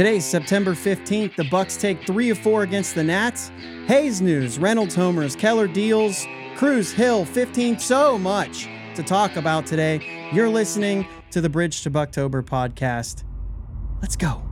Today's September 15th. The Bucks take three of four against the Nats. Hayes news, Reynolds homers, Keller deals, Cruz Hill 15. So much to talk about today. You're listening to the Bridge to Buctober podcast. Let's go.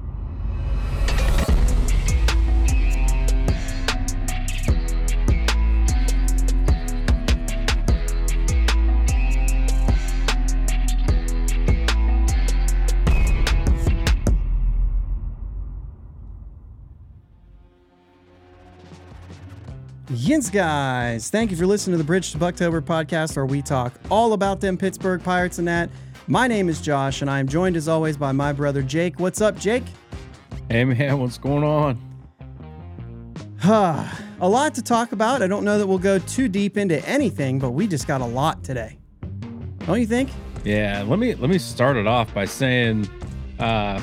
Yins guys, thank you for listening to the Bridge to Buctober podcast where we talk all about them Pittsburgh Pirates and that. My name is Josh and I am joined as always by my brother Jake. What's up, Jake? Hey man, what's going on? a lot to talk about. I don't know that we'll go too deep into anything, but we just got a lot today. Don't you think? Yeah, let me let me start it off by saying uh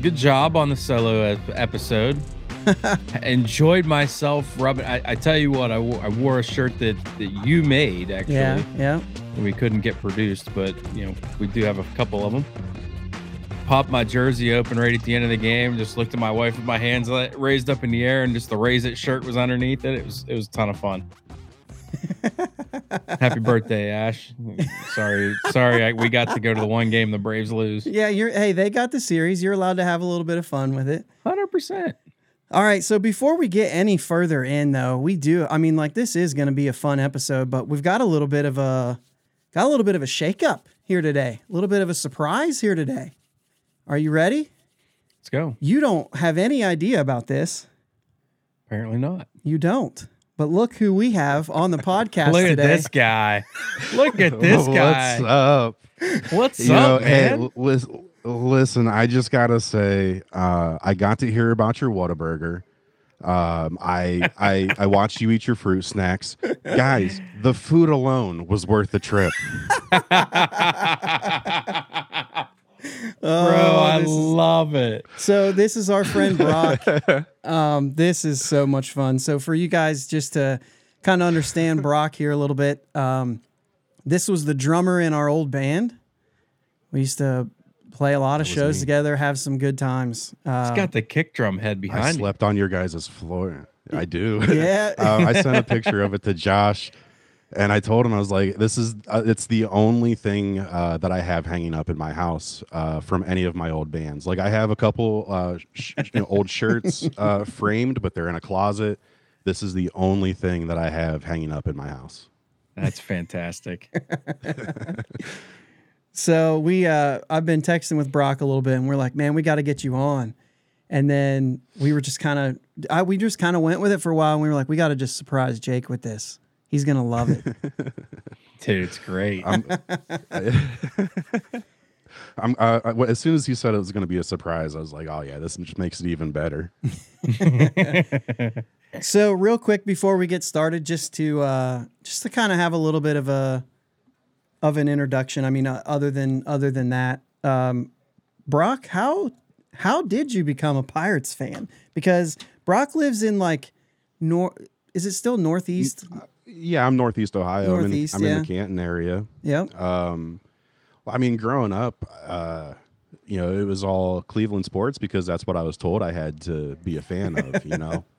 good job on the solo episode. enjoyed myself rubbing. I, I, tell you what, I, w- I wore a shirt that, that you made actually. Yeah, yeah. We couldn't get produced, but you know we do have a couple of them. Popped my jersey open right at the end of the game. Just looked at my wife with my hands raised up in the air, and just the raise it shirt was underneath it. It was it was a ton of fun. Happy birthday, Ash. Sorry, sorry, I, we got to go to the one game the Braves lose. Yeah, you're. Hey, they got the series. You're allowed to have a little bit of fun with it. Hundred percent. All right, so before we get any further in though, we do I mean like this is going to be a fun episode, but we've got a little bit of a got a little bit of a shakeup here today. A little bit of a surprise here today. Are you ready? Let's go. You don't have any idea about this. Apparently not. You don't. But look who we have on the podcast look today. at this guy. Look at this guy. What's up? What's you up, know, man? Hey, listen, Listen, I just gotta say, uh, I got to hear about your Whataburger. Um, I I I watched you eat your fruit snacks, guys. The food alone was worth the trip. Oh, Bro, I love it. So this is our friend Brock. um, this is so much fun. So for you guys, just to kind of understand Brock here a little bit, um, this was the drummer in our old band. We used to play a lot of shows me. together, have some good times. Uh, He's got the kick drum head behind. I slept on your guys' floor. I do. Yeah. um, I sent a picture of it to Josh, and I told him I was like, "This is uh, it's the only thing uh, that I have hanging up in my house uh, from any of my old bands. Like I have a couple uh, sh- you know, old shirts uh, framed, but they're in a closet. This is the only thing that I have hanging up in my house." That's fantastic. So we, uh, I've been texting with Brock a little bit, and we're like, man, we got to get you on. And then we were just kind of, we just kind of went with it for a while, and we were like, we got to just surprise Jake with this. He's gonna love it. Dude, it's great. I'm, I'm uh, as soon as he said it was going to be a surprise, I was like, "Oh yeah, this just makes it even better." so, real quick before we get started, just to uh, just to kind of have a little bit of a of an introduction. I mean, uh, other than other than that, um, Brock, how how did you become a Pirates fan? Because Brock lives in like nor is it still northeast? Uh, yeah, I'm northeast Ohio. Northeast, I'm, in, I'm yeah. in the Canton area. Yep. Um, well, I mean, growing up, uh, you know, it was all Cleveland sports because that's what I was told I had to be a fan of. You know.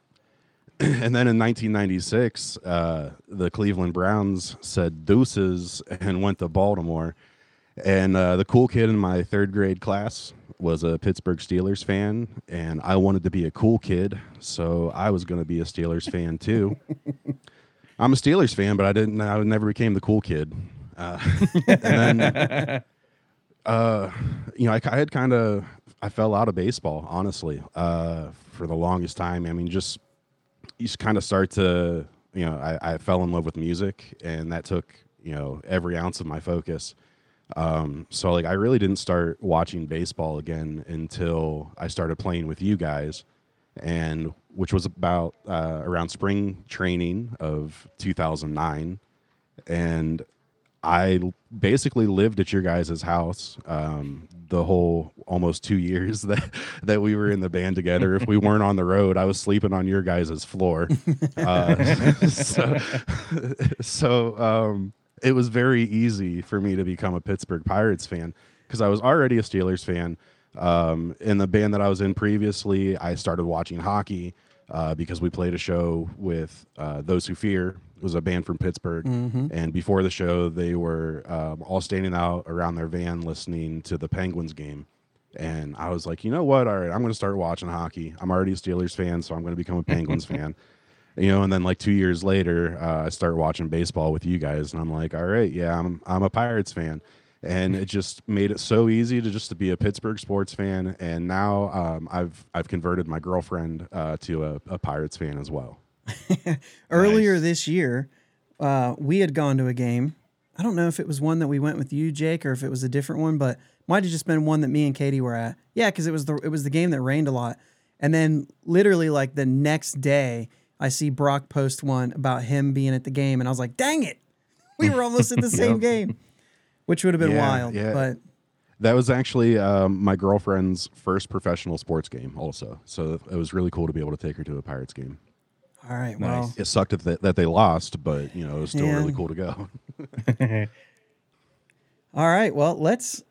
and then in 1996, uh, the Cleveland Browns said deuces and went to Baltimore. And uh, the cool kid in my third grade class was a Pittsburgh Steelers fan, and I wanted to be a cool kid, so I was going to be a Steelers fan too. I'm a Steelers fan, but I didn't. I never became the cool kid. Uh, and then, uh, you know, I, I had kind of I fell out of baseball, honestly, uh, for the longest time. I mean, just you kind of start to you know I, I fell in love with music and that took you know every ounce of my focus. Um, so like i really didn't start watching baseball again until i started playing with you guys and which was about uh, around spring training of 2009 and I basically lived at your guys' house um, the whole almost two years that that we were in the band together. If we weren't on the road, I was sleeping on your guys' floor. Uh, so, so um, it was very easy for me to become a Pittsburgh Pirates fan because I was already a Steelers fan. Um, in the band that I was in previously, I started watching hockey uh, because we played a show with uh, Those Who Fear. It was a band from Pittsburgh. And before the show, they were um, all standing out around their van listening to the Penguins game. And I was like, you know what? All right, I'm going to start watching hockey. I'm already a Steelers fan, so I'm going to become a Penguins fan. You know, and then like two years later, uh, I start watching baseball with you guys, and I'm like, all right, yeah, I'm I'm a Pirates fan, and it just made it so easy to just to be a Pittsburgh sports fan. And now um, I've I've converted my girlfriend uh, to a, a Pirates fan as well. Earlier Nice. this year, uh, we had gone to a game. I don't know if it was one that we went with you, Jake, or if it was a different one, but might have just been one that me and Katie were at. Yeah, because it was the it was the game that rained a lot. And then literally like the next day, I see Brock post one about him being at the game, and I was like, "Dang it, we were almost at the same Yep. game," which would have been Yeah, wild. yeah. But That was actually um, my girlfriend's first professional sports game, also. So it was really cool to be able to take her to a Pirates game. All right, Nice. well, It sucked that they, that they lost, but you know it was still Yeah. really cool to go. All right. Well, let's.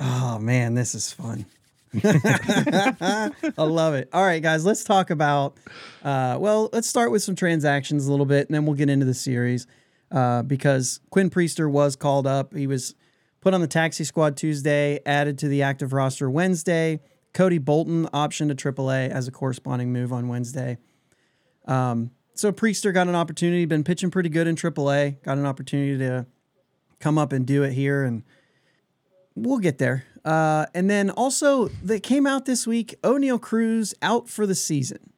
Oh man, this is fun. I love it. All right, guys, let's talk about. Uh, well, let's start with some transactions a little bit, and then we'll get into the series uh, because Quinn Priester was called up. He was put on the taxi squad Tuesday, added to the active roster Wednesday. Cody Bolton optioned to AAA as a corresponding move on Wednesday. Um, so Priester got an opportunity, been pitching pretty good in AAA, got an opportunity to come up and do it here and we'll get there uh, and then also that came out this week o'neill cruz out for the season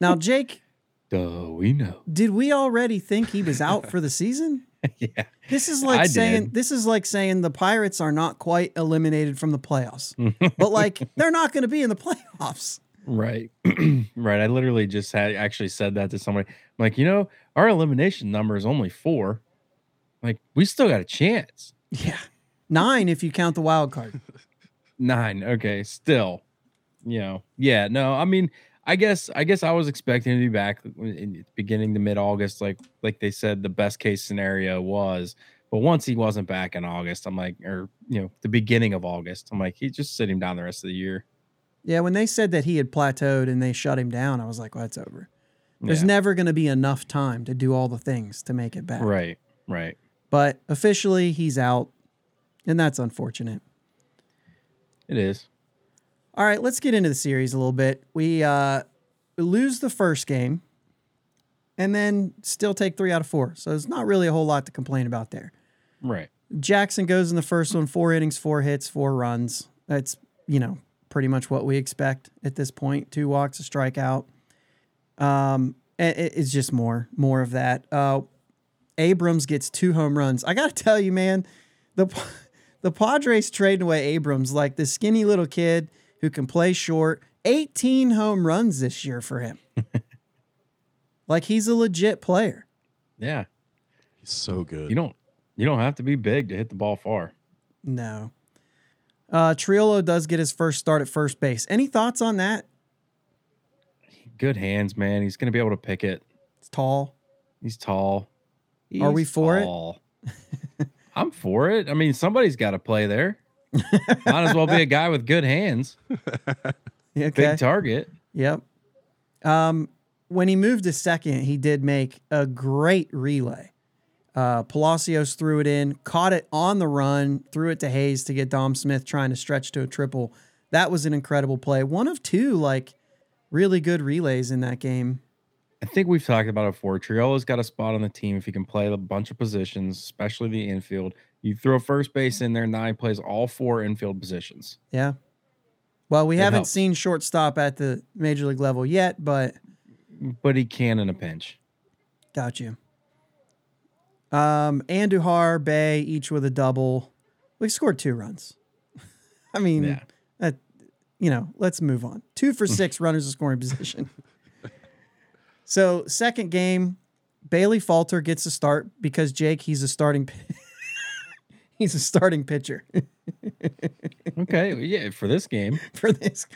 now jake Duh, we know. did we already think he was out for the season yeah. this is like I saying did. this is like saying the pirates are not quite eliminated from the playoffs but like they're not going to be in the playoffs Right. right. I literally just had actually said that to somebody. I'm like, you know, our elimination number is only four. Like, we still got a chance. yeah nine if you count the wild card Nine. Okay. Still, you know, yeah. No, I mean, I guess, I guess I was expecting to be back in the beginning to mid August, like, like they said, the best case scenario was. But once he wasn't back in August, I'm like, or, you know, the beginning of August, I'm like, he just sit him down the rest of the year. Yeah when they said that he had plateaued and they shut him down i was like well it's over there's Yeah. never going to be enough time to do all the things to make it back Right. Right. but officially he's out and that's unfortunate It is. all right let's get into the series a little bit we uh lose the first game and then still take three out of four so there's not really a whole lot to complain about there Right. jackson goes in the first one four innings four hits four runs that's you know pretty much what we expect at this point two walks a strikeout um it- it's just more more of that uh Abrams gets two home runs. I got to tell you, man, the the Padres trading away Abrams like this skinny little kid who can play short. 18 home runs this year for him. like he's a legit player. Yeah. He's so good. You don't you don't have to be big to hit the ball far. No. Uh Triolo does get his first start at first base. Any thoughts on that? Good hands, man. He's gonna be able to pick it. It's tall. He's tall. Are we He's for it? tall. I'm for it. I mean, somebody's got to play there. Might as well be a guy with good hands. Okay. Big target. Yep. Um, when he moved to second, he did make a great relay. Uh, Palacios threw it in, caught it on the run, threw it to Hayes to get Dom Smith trying to stretch to a triple. That was an incredible play. One of two, like, really good relays in that game. I think we've talked about it before. Triolo's got a spot on the team if he can play a bunch of positions, especially the infield. You throw first base in there, now he plays all four infield positions. Yeah. Well, we It haven't helps. seen shortstop at the major league level yet, but But he can in a pinch. Got you. Um, Andujar, Bae, each with a double. We scored two runs. I mean, Yeah. that, you know, let's move on. Two for six runners in scoring position. So, second game, Bailey Falter gets a start because Jake, he's a starting. pi- he's a starting pitcher Okay. Yeah, for this game. for this.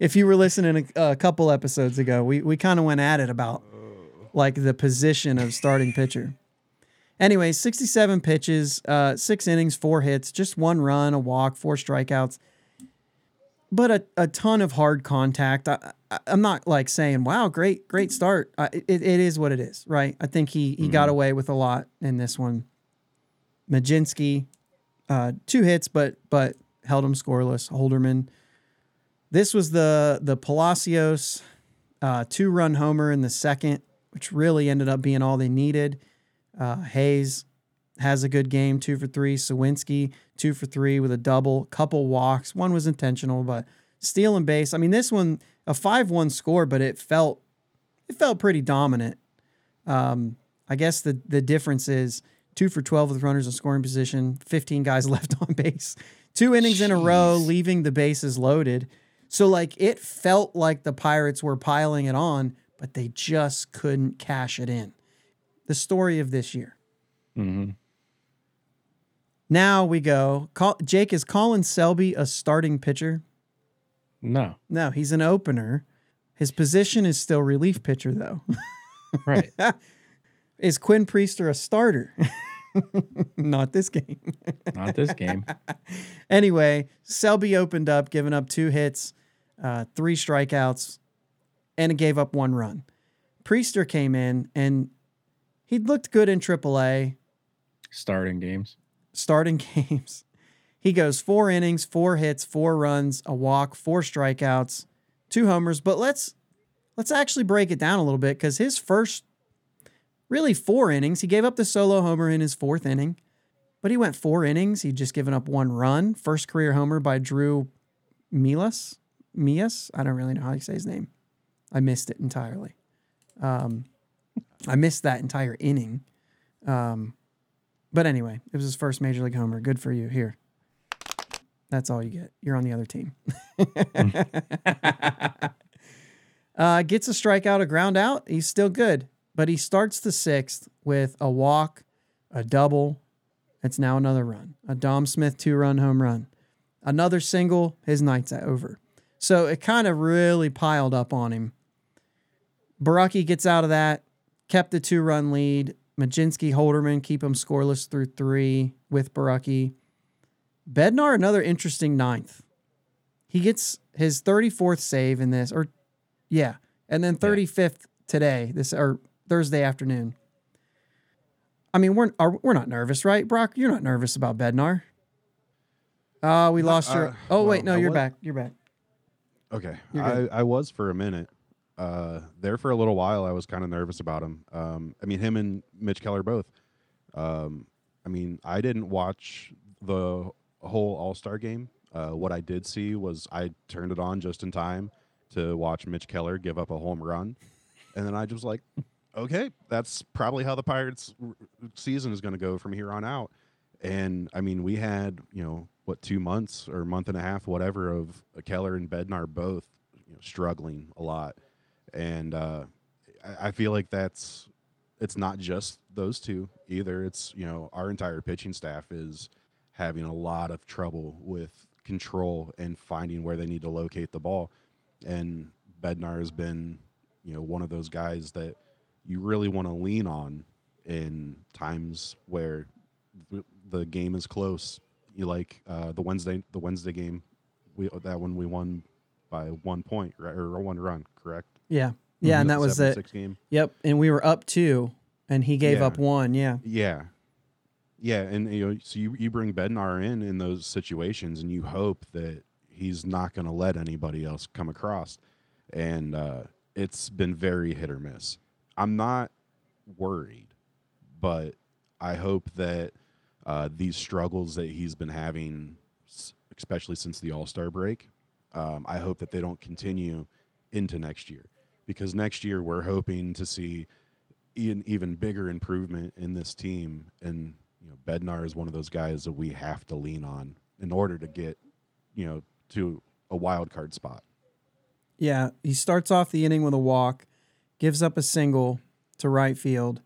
if you were listening a, a couple episodes ago, we, we kind of went at it about like the position of starting pitcher. Anyway, 67 pitches, uh, six innings, four hits, just one run, a walk, four strikeouts, but a, a ton of hard contact. I, I, I'm not like saying, wow, great, great start. It, it is what it is, right? I think he, he got away with a lot in this one. Mlodzinski, uh, two hits, but but held him scoreless. Holderman. This was the the Palacios uh, two run homer in the second, which really ended up being all they needed. Uh, Hayes has a good game, two for three. Suwinski, two for three with a double, couple walks. One was intentional, but steal and base. I mean, this one a five one score, but it felt it felt pretty dominant. Um, I guess the the difference is two for twelve with runners in scoring position, fifteen guys left on base, two innings in a row, leaving the bases loaded. So like it felt like the Pirates were piling it on, but they just couldn't cash it in. The story of this year. hmm Now we go. Call, Jake is Colin Selby a starting pitcher? No, No, he's an opener. His position is still relief pitcher though. right. is Quinn Priester a starter? Not this game. Not this game. anyway, Selby opened up, giving up two hits, uh, three strikeouts, and it gave up one run. Priester came in and he looked good in AAA, Starting games. starting games. He goes four innings, four hits, four runs, a walk, four strikeouts, two homers. But let's let's actually break it down a little bit because his first really four innings, he gave up the solo homer in his fourth inning, but he went four innings. He'd just given up one run. First career homer by Drew Millas. Mias? I don't really know how you say his name. I missed it entirely. Um, I missed that entire inning. Um, but anyway, it was his first major league homer. Good for you. Here. That's all you get. You're on the other team. uh, gets a strikeout, a ground out. He's still good, but he starts the sixth with a walk, a double. It's now another run. A Dom Smith two run home run. Another single. His night's over. So it kind of really piled up on him. Borucki gets out of that, kept the two run lead. Mlodzinski, Holderman keep him scoreless through three with Borucki. Bednar, another interesting ninth. He gets his 34th save in this, or yeah, and then 35th today, this or Thursday afternoon. I mean, we're are, we're not nervous, right, Brock? You're not nervous about Bednar. Uh, we lost your. uh, Oh wait, no, I you're was- back. You're back. Okay, You're I. I was for a minute. Uh, there for a little while, I was kind of nervous about him. Um, I mean, him and Mitch Keller both. Um, I mean, I didn't watch the whole All Star game. Uh, what I did see was I turned it on just in time to watch Mitch Keller give up a home run, and then I just was like, okay, that's probably how the Pirates' season is going to go from here on out. And I mean, we had you know what two months or month and a half, whatever, of Keller and Bednar both you know, struggling a lot, and uh, I, feel like that's it's not just those two either. It's you know our entire pitching staff is having a lot of trouble with control and finding where they need to locate the ball, and Bednar has been you know one of those guys that you really want to lean on in times where the, game is close. You like uh, the Wednesday the Wednesday game, we that one we won by one point or one run, correct? Yeah, yeah, and that was it. Six game. Yep, and we were up two, and he gave Yeah. up one. Yeah, Yeah. Yeah, and you know, so you, you bring Bednar in in those situations, and you hope that he's not going to let anybody else come across, and uh, it's been very hit or miss. I'm not worried, but I hope that uh, these struggles that he's been having, s- especially since the All Star break, um, I hope that they don't continue into next year, because next year we're hoping to see an even bigger improvement in this team. And you know, Bednar is one of those guys that we have to lean on in order to get, you know, to a wild card spot. yeah. He starts off the inning with a walk, gives up a single to right field,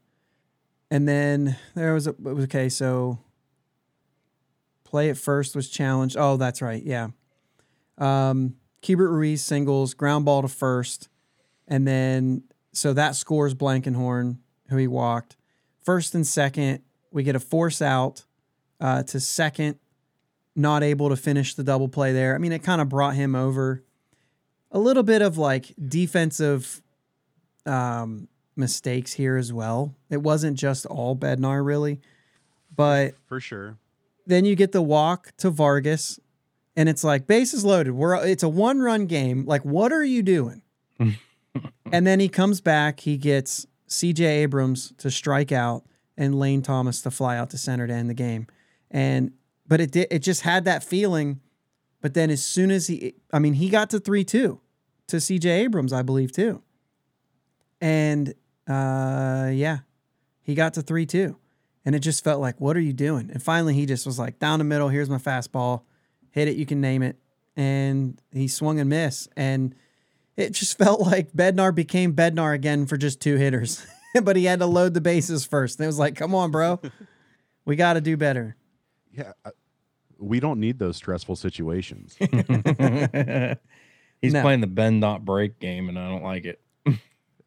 and then there was a okay. So play at first was challenged. Oh, that's right. Yeah. Um, Keibert Ruiz singles, ground ball to first, and then so that scores Blankenhorn, who he walked. First and second, We get a force out uh, to second, not able to finish the double play there. I mean, it kind of brought him over. A little bit of like defensive um, mistakes here as well. It wasn't just all Bednar really, but For sure. then you get the walk to Vargas, and it's like bases loaded. We're it's a one run game. Like, what are you doing? and then he comes back. He gets C.J. Abrams to strike out and Lane Thomas to fly out to center to end the game. And but it did it just had that feeling. But then as soon as he, I mean, he got to three two to C.J. Abrams, I believe too. And uh, yeah, he got to three two. And it just felt like, what are you doing? And finally, he just was like, down the middle, here's my fastball. Hit it, you can name it. And he swung and missed. And it just felt like Bednar became Bednar again for just two hitters. but he had to load the bases first. And it was like, come on, bro. We got to do better. Yeah. We don't need those stressful situations. He's No. playing the bend not break game, and I don't like it.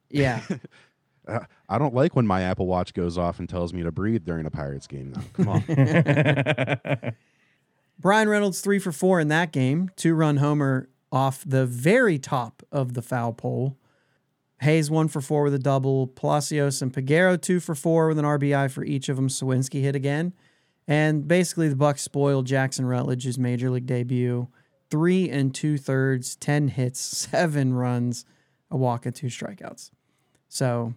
Yeah. Uh, I don't like when my Apple Watch goes off and tells me to breathe during a Pirates game. Now, come on. Bryan Reynolds, three for four in that game, two run homer off the very top of the foul pole. Hayes, one for four with a double. Palacios and Peguero, two for four with an RBI for each of them. Suwinski hit again. And basically, the Bucks spoiled Jackson Rutledge's major league debut. Three and two thirds, 10 hits, seven runs, a walk, and two strikeouts. So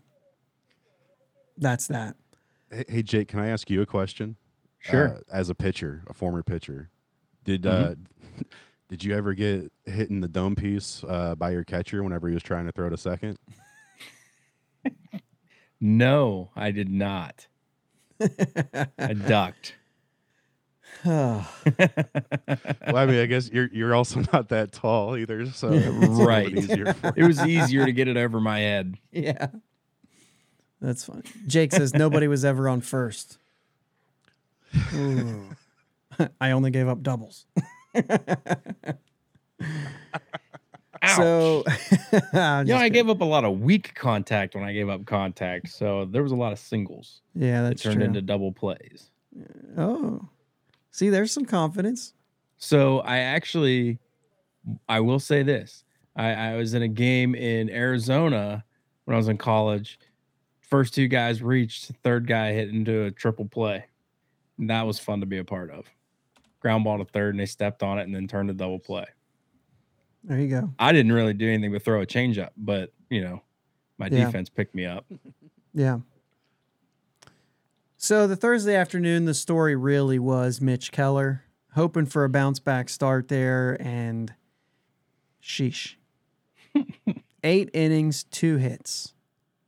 that's that. hey, hey, Jake, can I ask you a question? Sure. Uh, as a pitcher, a former pitcher, did uh, did you ever get hit in the dome piece uh, by your catcher whenever he was trying to throw to second? no, I did not. I ducked. Well, I mean, I guess you're you're also not that tall either, so it's Right. easier for It was easier to get it over my head. Yeah. That's funny. Jake says nobody was ever on first. I only gave up doubles. So, I'm you know, I gave up a lot of weak contact when I gave up contact, so there was a lot of singles yeah, that turned true. into double plays. oh, see, there's some confidence. So I actually, I will say this: I, I was in a game in Arizona when I was in college. First two guys reached, third guy hit into a triple play. And that was fun to be a part of. Ground ball to third, and they stepped on it and then turned a double play. There you go. I didn't really do anything but throw a changeup, but you know, my Yeah. defense picked me up. Yeah. So the Thursday afternoon, the story really was Mitch Keller hoping for a bounce back start there, and sheesh. Eight innings, two hits,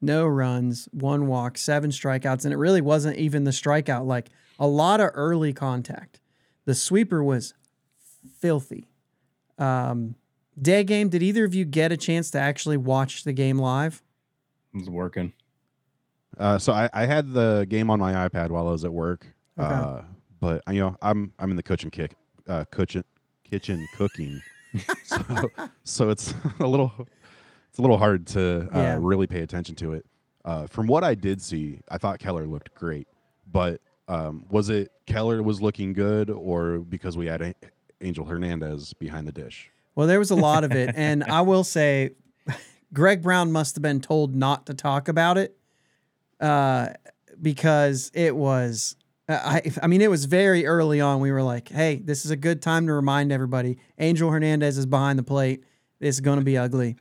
no runs, one walk, seven strikeouts, and it really wasn't even the strikeout. Like a lot of early contact. The sweeper was filthy. Um, day game. Did either of you get a chance to actually watch the game live? It was working. Uh, so I, I had the game on my iPad while I was at work. Okay. Uh, but you know, I'm I'm in the kitchen kick, uh, kitchen kitchen cooking, so so it's a little it's a little hard to uh, Yeah. really pay attention to it. Uh, from what I did see, I thought Keller looked great, but um, was it Keller was looking good, or because we had Angel Hernandez behind the dish? Well, there was a lot of it, and I will say, Greg Brown must have been told not to talk about it, uh, because it was. I I mean, it was very early on. We were like, "Hey, this is a good time to remind everybody: Angel Hernandez is behind the plate. It's going to be ugly,"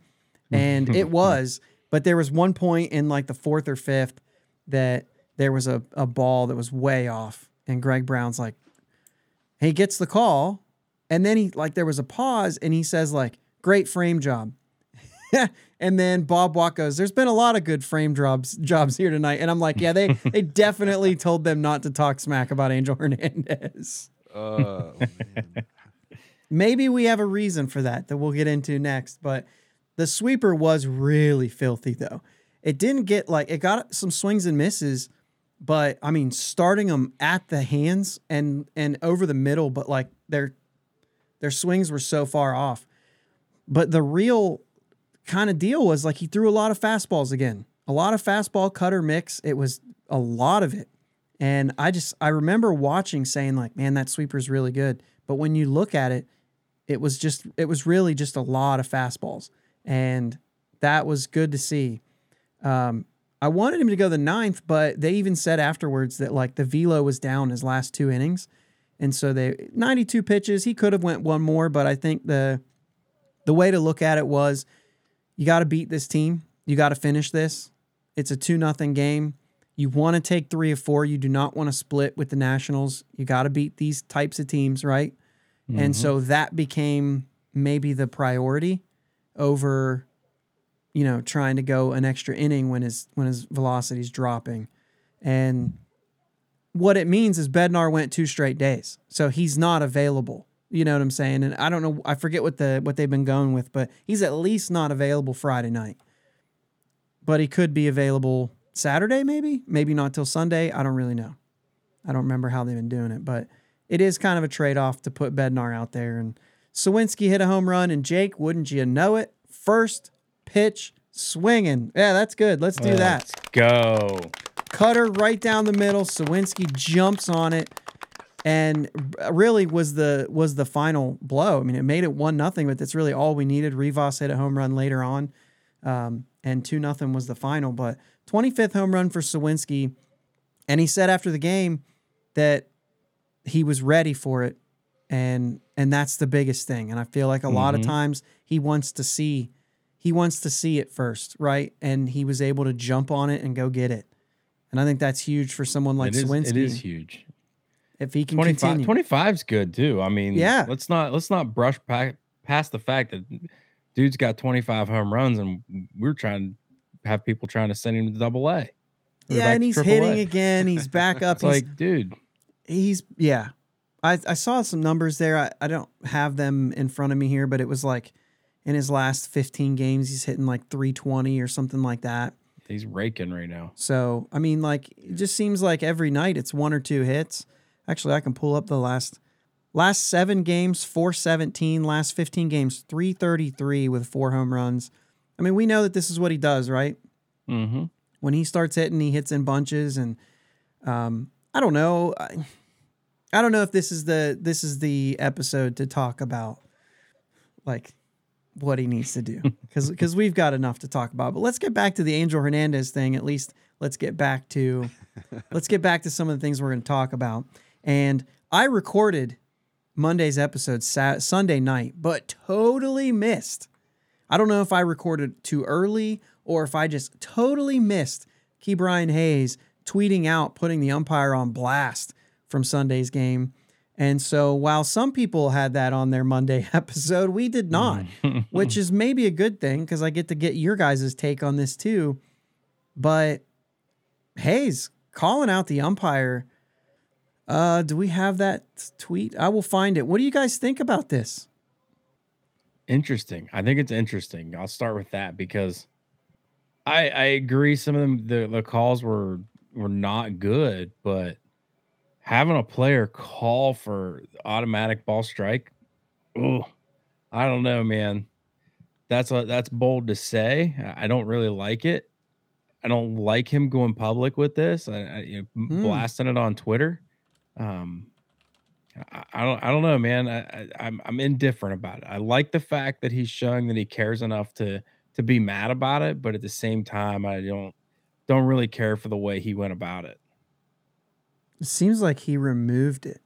and it was. But there was one point in like the fourth or fifth that there was a, a ball that was way off, and Greg Brown's like, he gets the call, and then he like there was a pause, and he says like, "Great frame job." and then Bob Walk goes, "There's been a lot of good frame jobs jobs here tonight," and I'm like, "Yeah, they they definitely told them not to talk smack about Angel Hernandez." Oh, man. Maybe we have a reason for that that we'll get into next, but the sweeper was really filthy though. It didn't get like it got some swings and misses, but I mean starting them at the hands and and over the middle, but like their their swings were so far off. But the real kind of deal was like he threw a lot of fastballs again. A lot of fastball cutter mix. It was a lot of it. And I just I remember watching saying like, man, that sweeper is really good. But when you look at it, it was just it was really just a lot of fastballs. And that was good to see. Um, I wanted him to go the ninth, but they even said afterwards that like the velo was down his last two innings. And so they 92 pitches. He could have went one more, but I think the the way to look at it was you got to beat this team. You got to finish this. It's a 2 nothing game. You want to take 3 or 4. You do not want to split with the Nationals. You got to beat these types of teams, right? Mm-hmm. And so that became maybe the priority over you know trying to go an extra inning when his when his velocity is dropping. And what it means is Bednar went two straight days. So he's not available. You know what I'm saying? And I don't know I forget what the what they've been going with, but he's at least not available Friday night. But he could be available Saturday maybe, maybe not till Sunday, I don't really know. I don't remember how they've been doing it, but it is kind of a trade-off to put Bednar out there and Suwinski hit a home run and Jake, wouldn't you know it? First pitch swinging. Yeah, that's good. Let's do Let's that. Go. Cutter right down the middle. Suwinski jumps on it, and really was the was the final blow. I mean, it made it one nothing, but that's really all we needed. Rivas hit a home run later on, um, and two nothing was the final. But 25th home run for Suwinski, and he said after the game that he was ready for it, and and that's the biggest thing. And I feel like a mm-hmm. lot of mm-hmm. times he wants to see he wants to see it first, right? And he was able to jump on it and go get it. And I think that's huge for someone like it Suwinski. It is huge. If he can 25, continue. 25 is good too. I mean, yeah. Let's not let's not brush past the fact that dude's got 25 home runs and we're trying to have people trying to send him to double A. Yeah, and he's hitting again. He's back up. he's, like, dude. He's yeah. I, I saw some numbers there. I, I don't have them in front of me here, but it was like in his last 15 games, he's hitting like 320 or something like that. He's raking right now. So, I mean, like, it just seems like every night it's one or two hits. Actually, I can pull up the last last seven games, 417. Last 15 games, 333 with four home runs. I mean, we know that this is what he does, right? Mm-hmm. When he starts hitting, he hits in bunches, and um, I don't know. I, I don't know if this is the this is the episode to talk about like what he needs to do because because we've got enough to talk about. But let's get back to the Angel Hernandez thing. At least let's get back to let's get back to some of the things we're going to talk about. And I recorded Monday's episode Sunday night, but totally missed. I don't know if I recorded too early or if I just totally missed Ke'Bryan Hayes tweeting out, putting the umpire on blast from Sunday's game. And so while some people had that on their Monday episode, we did not, which is maybe a good thing because I get to get your guys' take on this too. But Hayes calling out the umpire. Uh, do we have that tweet? I will find it. What do you guys think about this? Interesting. I think it's interesting. I'll start with that because I I agree some of them the, the calls were were not good, but having a player call for automatic ball strike, oh, I don't know, man. That's a that's bold to say. I don't really like it. I don't like him going public with this. I, I you know, hmm. blasting it on Twitter. Um, I, I, don't I don't know, man. I, I I'm I'm indifferent about it. I like the fact that he's showing that he cares enough to to be mad about it, but at the same time, I don't don't really care for the way he went about it. It seems like he removed it.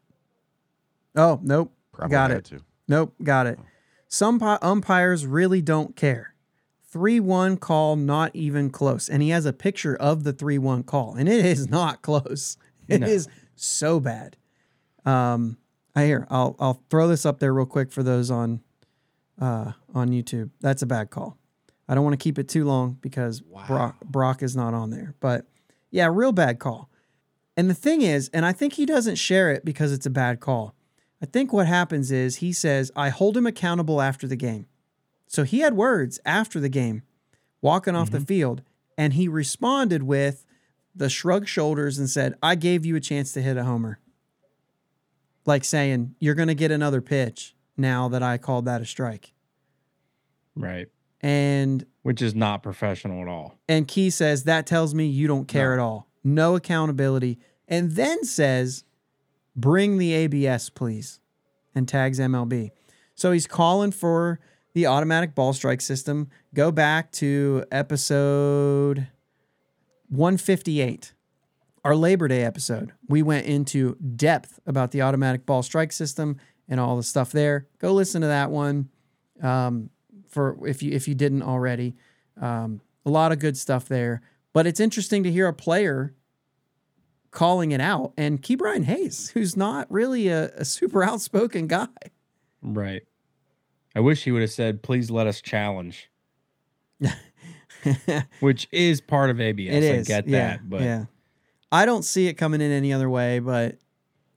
Oh, nope. Probably got it. To. Nope, got it. Some umpires really don't care. 3 1 call, not even close. And he has a picture of the 3 1 call, and it is not close. It no. is so bad. Um, I hear. I'll I'll throw this up there real quick for those on uh, on YouTube. That's a bad call. I don't want to keep it too long because wow. Brock Brock is not on there. But yeah, real bad call. And the thing is, and I think he doesn't share it because it's a bad call. I think what happens is he says, I hold him accountable after the game. So he had words after the game, walking off mm-hmm. the field, and he responded with the shrug shoulders and said, I gave you a chance to hit a homer. Like saying, You're going to get another pitch now that I called that a strike. Right. And which is not professional at all. And Key says, That tells me you don't care no. at all. No accountability and then says, "Bring the ABS, please," and tags MLB. So he's calling for the automatic ball strike system. Go back to episode 158, our Labor Day episode. We went into depth about the automatic ball strike system and all the stuff there. Go listen to that one um, for if you if you didn't already. Um, a lot of good stuff there. But it's interesting to hear a player calling it out and Ke'Bryan Hayes, who's not really a, a super outspoken guy. Right. I wish he would have said, "Please let us challenge," which is part of ABS. It I get yeah, that, but yeah. I don't see it coming in any other way, but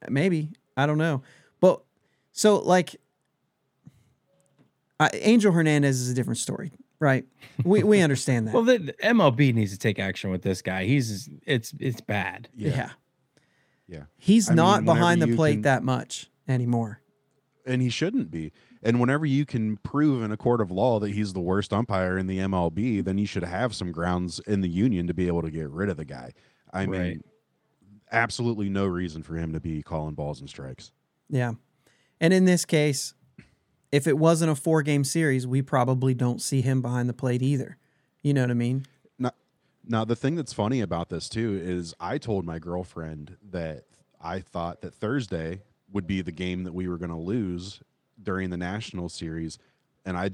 maybe I don't know. But so like, uh, Angel Hernandez is a different story, right? We we understand that. well, the, the MLB needs to take action with this guy. He's it's it's bad. yeah. Yeah. he's I not whenever behind the plate can- that much anymore. and he shouldn't be. And whenever you can prove in a court of law that he's the worst umpire in the MLB, then you should have some grounds in the union to be able to get rid of the guy. I mean, Right. absolutely no reason for him to be calling balls and strikes. Yeah, and in this case, if it wasn't a four game series, we probably don't see him behind the plate either. You know what I mean? Now, now the thing that's funny about this too is I told my girlfriend that I thought that Thursday would be the game that we were going to lose during the national series, and I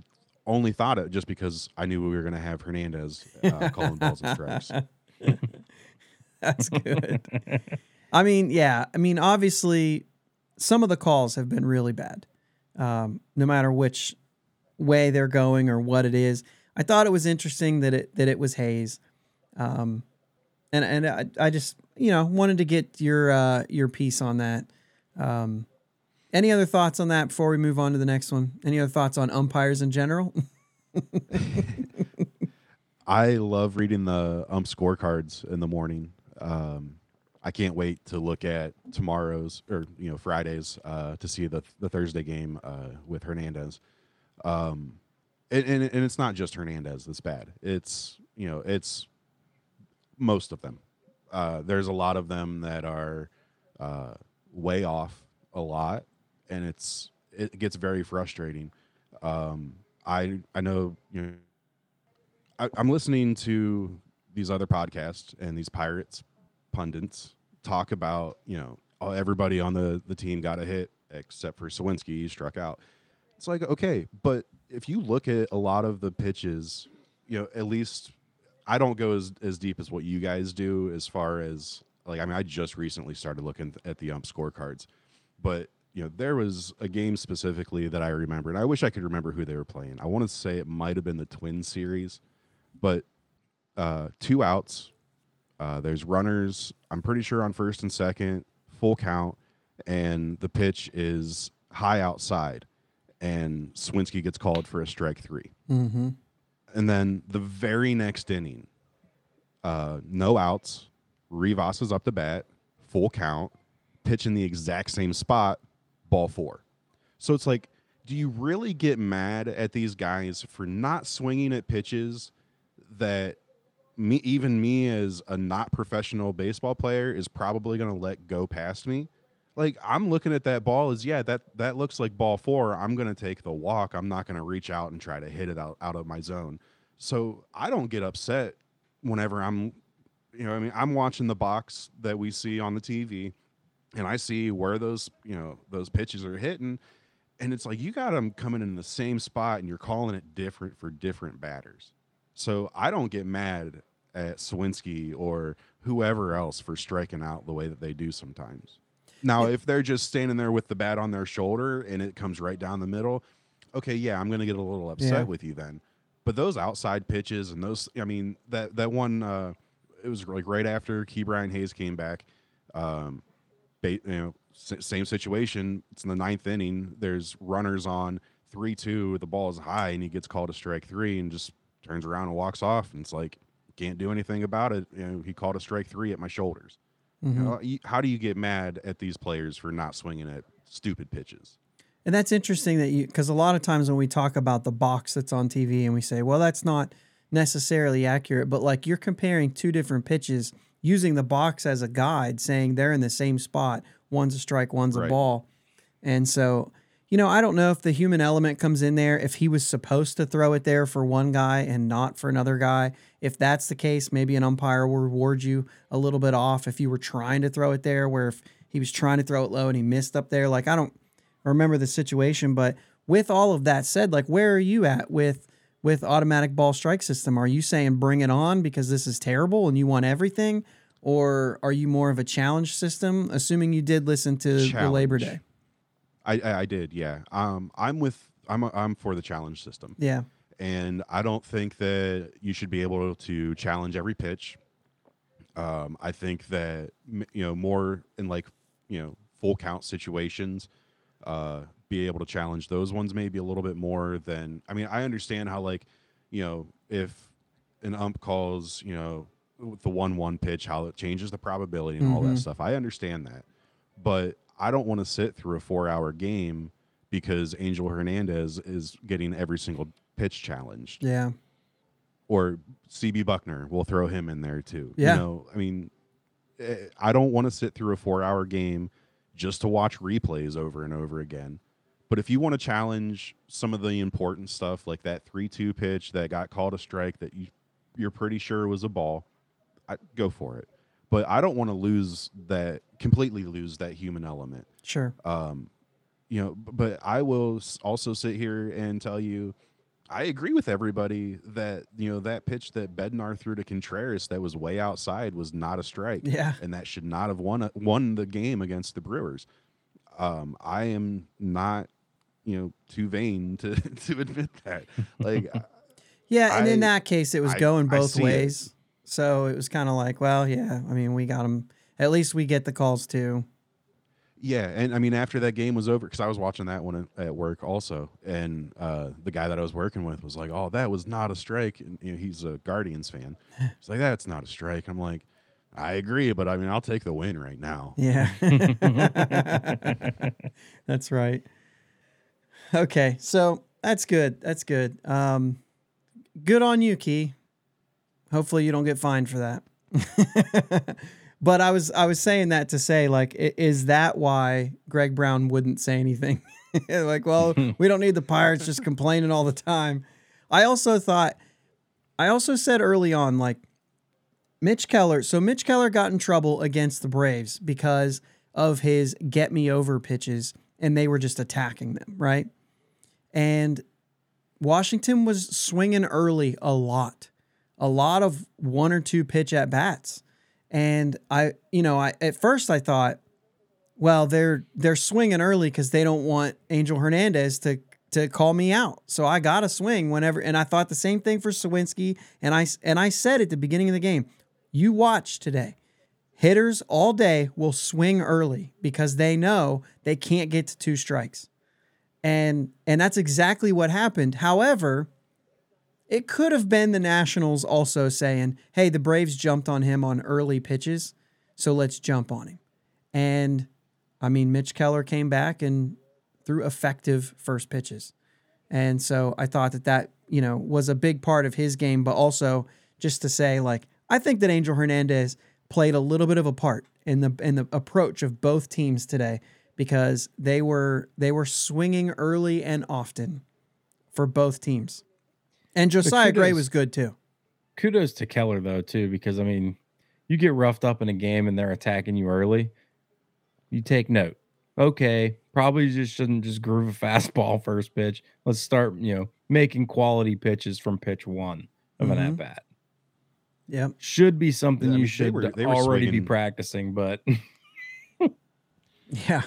only thought it just because I knew we were going to have Hernandez uh, calling balls and strikes. That's good. I mean, yeah. I mean, obviously, some of the calls have been really bad, um, no matter which way they're going or what it is. I thought it was interesting that it that it was Hayes, um, and and I, I just you know wanted to get your uh, your piece on that. Um, any other thoughts on that before we move on to the next one? Any other thoughts on umpires in general? I love reading the ump scorecards in the morning. Um, I can't wait to look at tomorrow's or you know Fridays uh, to see the the Thursday game uh, with Hernandez. Um, and, and and it's not just Hernandez that's bad. It's you know it's most of them. Uh, there's a lot of them that are uh, way off a lot, and it's it gets very frustrating. Um, I I know you know I, I'm listening to these other podcasts and these pirates pundits talk about you know oh, everybody on the the team got a hit except for Suwinski he struck out. It's like okay, but if you look at a lot of the pitches, you know at least I don't go as as deep as what you guys do as far as like I mean I just recently started looking at the ump scorecards, but you know there was a game specifically that I remember and I wish I could remember who they were playing. I want to say it might have been the Twin series, but uh, two outs. Uh, there's runners. I'm pretty sure on first and second, full count, and the pitch is high outside, and Swinsky gets called for a strike three. mm-hmm. And then the very next inning, uh, no outs. Rivas is up to bat, full count, pitch in the exact same spot, ball four. So it's like, do you really get mad at these guys for not swinging at pitches that me, even me as a not professional baseball player, is probably going to let go past me? Like I'm looking at that ball as yeah that that looks like ball four. I'm going to take the walk. I'm not going to reach out and try to hit it out out of my zone. So I don't get upset whenever I'm, you know, I mean, I'm watching the box that we see on the TV, and I see where those, you know, those pitches are hitting, and it's like you got them coming in the same spot, and you're calling it different for different batters. So I don't get mad at Swinsky or whoever else for striking out the way that they do sometimes. Now, if they're just standing there with the bat on their shoulder and it comes right down the middle, okay, yeah, I'm going to get a little upset Yeah. with you then. But those outside pitches and those, I mean, that that one, uh, it was like right after Ke'Bryan Hayes came back. Um, ba- you know, same situation. It's in the ninth inning. There's runners on three two. The ball is high, and he gets called a strike three, and just turns around and walks off. And it's like can't do anything about it. You know, he called a strike three at my shoulders. Mm-hmm. know, how do you get mad at these players for not swinging at stupid pitches? And that's interesting that you, because a lot of times when we talk about the box that's on TV and we say, well, that's not necessarily accurate, but like you're comparing two different pitches using the box as a guide, saying they're in the same spot. One's a strike, one's a ball. And so, you know, I don't know if the human element comes in there, if he was supposed to throw it there for one guy and not for another guy. If that's the case, maybe an umpire will reward you a little bit off if you were trying to throw it there, where if he was trying to throw it low and he missed up there. Like, I don't remember the situation, but with all of that said, like, where are you at with with automatic ball strike system? Are you saying bring it on because this is terrible and you want everything? Or are you more of a challenge system, assuming you did listen to the Labor Day? I, I I did, yeah. Um, I'm with I'm a, I'm for the challenge system, Yeah. and I don't think that you should be able to challenge every pitch. Um, I think that you know more in like you know full count situations, uh, be able to challenge those ones maybe a little bit more than I mean I understand how like you know if an ump calls you know with the one one pitch how it changes the probability and all that Mhm. stuff. I understand that, but I don't want to sit through a four hour game because Angel Hernandez is getting every single pitch challenged Yeah. or CB Bucknor. We'll throw him in there too. Yeah. You know, I mean, eh, I don't want to sit through a four hour game just to watch replays over and over again. But if you want to challenge some of the important stuff, like that 3 2 pitch that got called a strike that you, you're pretty sure was a ball, I, go for it. But I don't want to lose that, completely lose that human element Sure. um, you know, but I will also sit here and tell you, I agree with everybody that you know that pitch that Bednar threw to Contreras that was way outside was not a strike, Yeah. and that should not have won a, won the game against the Brewers. Um, I am not, you know, too vain to to admit that. Like, Yeah, and in that case, it was I- going both ways. it. So it was kind of like, well, yeah. I mean, we got them. At least we get the calls too. Yeah, and I mean after that game was over, because I was watching that one at at work also, and uh, the guy that I was working with was like, "Oh, that was not a strike." And you know, he's a Guardians fan. He's like, "That's not a strike." I'm like, "I agree, but I mean, I'll take the win right now." Yeah. that's right. Okay, so that's good. That's good. Um, good on you, Key. Hopefully, you don't get fined for that. but I was I was saying that to say like, is that why Greg Brown wouldn't say anything? like, well, we don't need the Pirates just complaining all the time. I also thought, I also said early on like. Mitch Keller. So Mitch Keller got in trouble against the Braves because of his get me over pitches, and they were just attacking them, right? And Washington was swinging early a lot, a lot of one or two pitch at bats. And I, you know, I at first I thought, well, they're they're swinging early because they don't want Angel Hernandez to to call me out. So I got to swing whenever. And I thought the same thing for Suwinski. And I and I said at the beginning of the game, you watch today. Hitters all day will swing early because they know they can't get to two strikes. And and that's exactly what happened. However, it could have been the Nationals also saying, "Hey, the Braves jumped on him on early pitches, so let's jump on him." And I mean, Mitch Keller came back and threw effective first pitches. And so I thought that that, you know, was a big part of his game, but also just to say like I think that Angel Hernandez played a little bit of a part in the in the approach of both teams today because they were they were swinging early and often for both teams. And Josiah Gray was good too. Kudos to Keller though too, because I mean, you get roughed up in a game and they're attacking you early. You take note. Okay, probably just shouldn't just groove a fastball first pitch. Let's start, you know, making quality pitches from pitch one of an Mhm. at bat. Yep. Should be something Yeah, I mean, you they should were- they were already be practicing, but Yeah.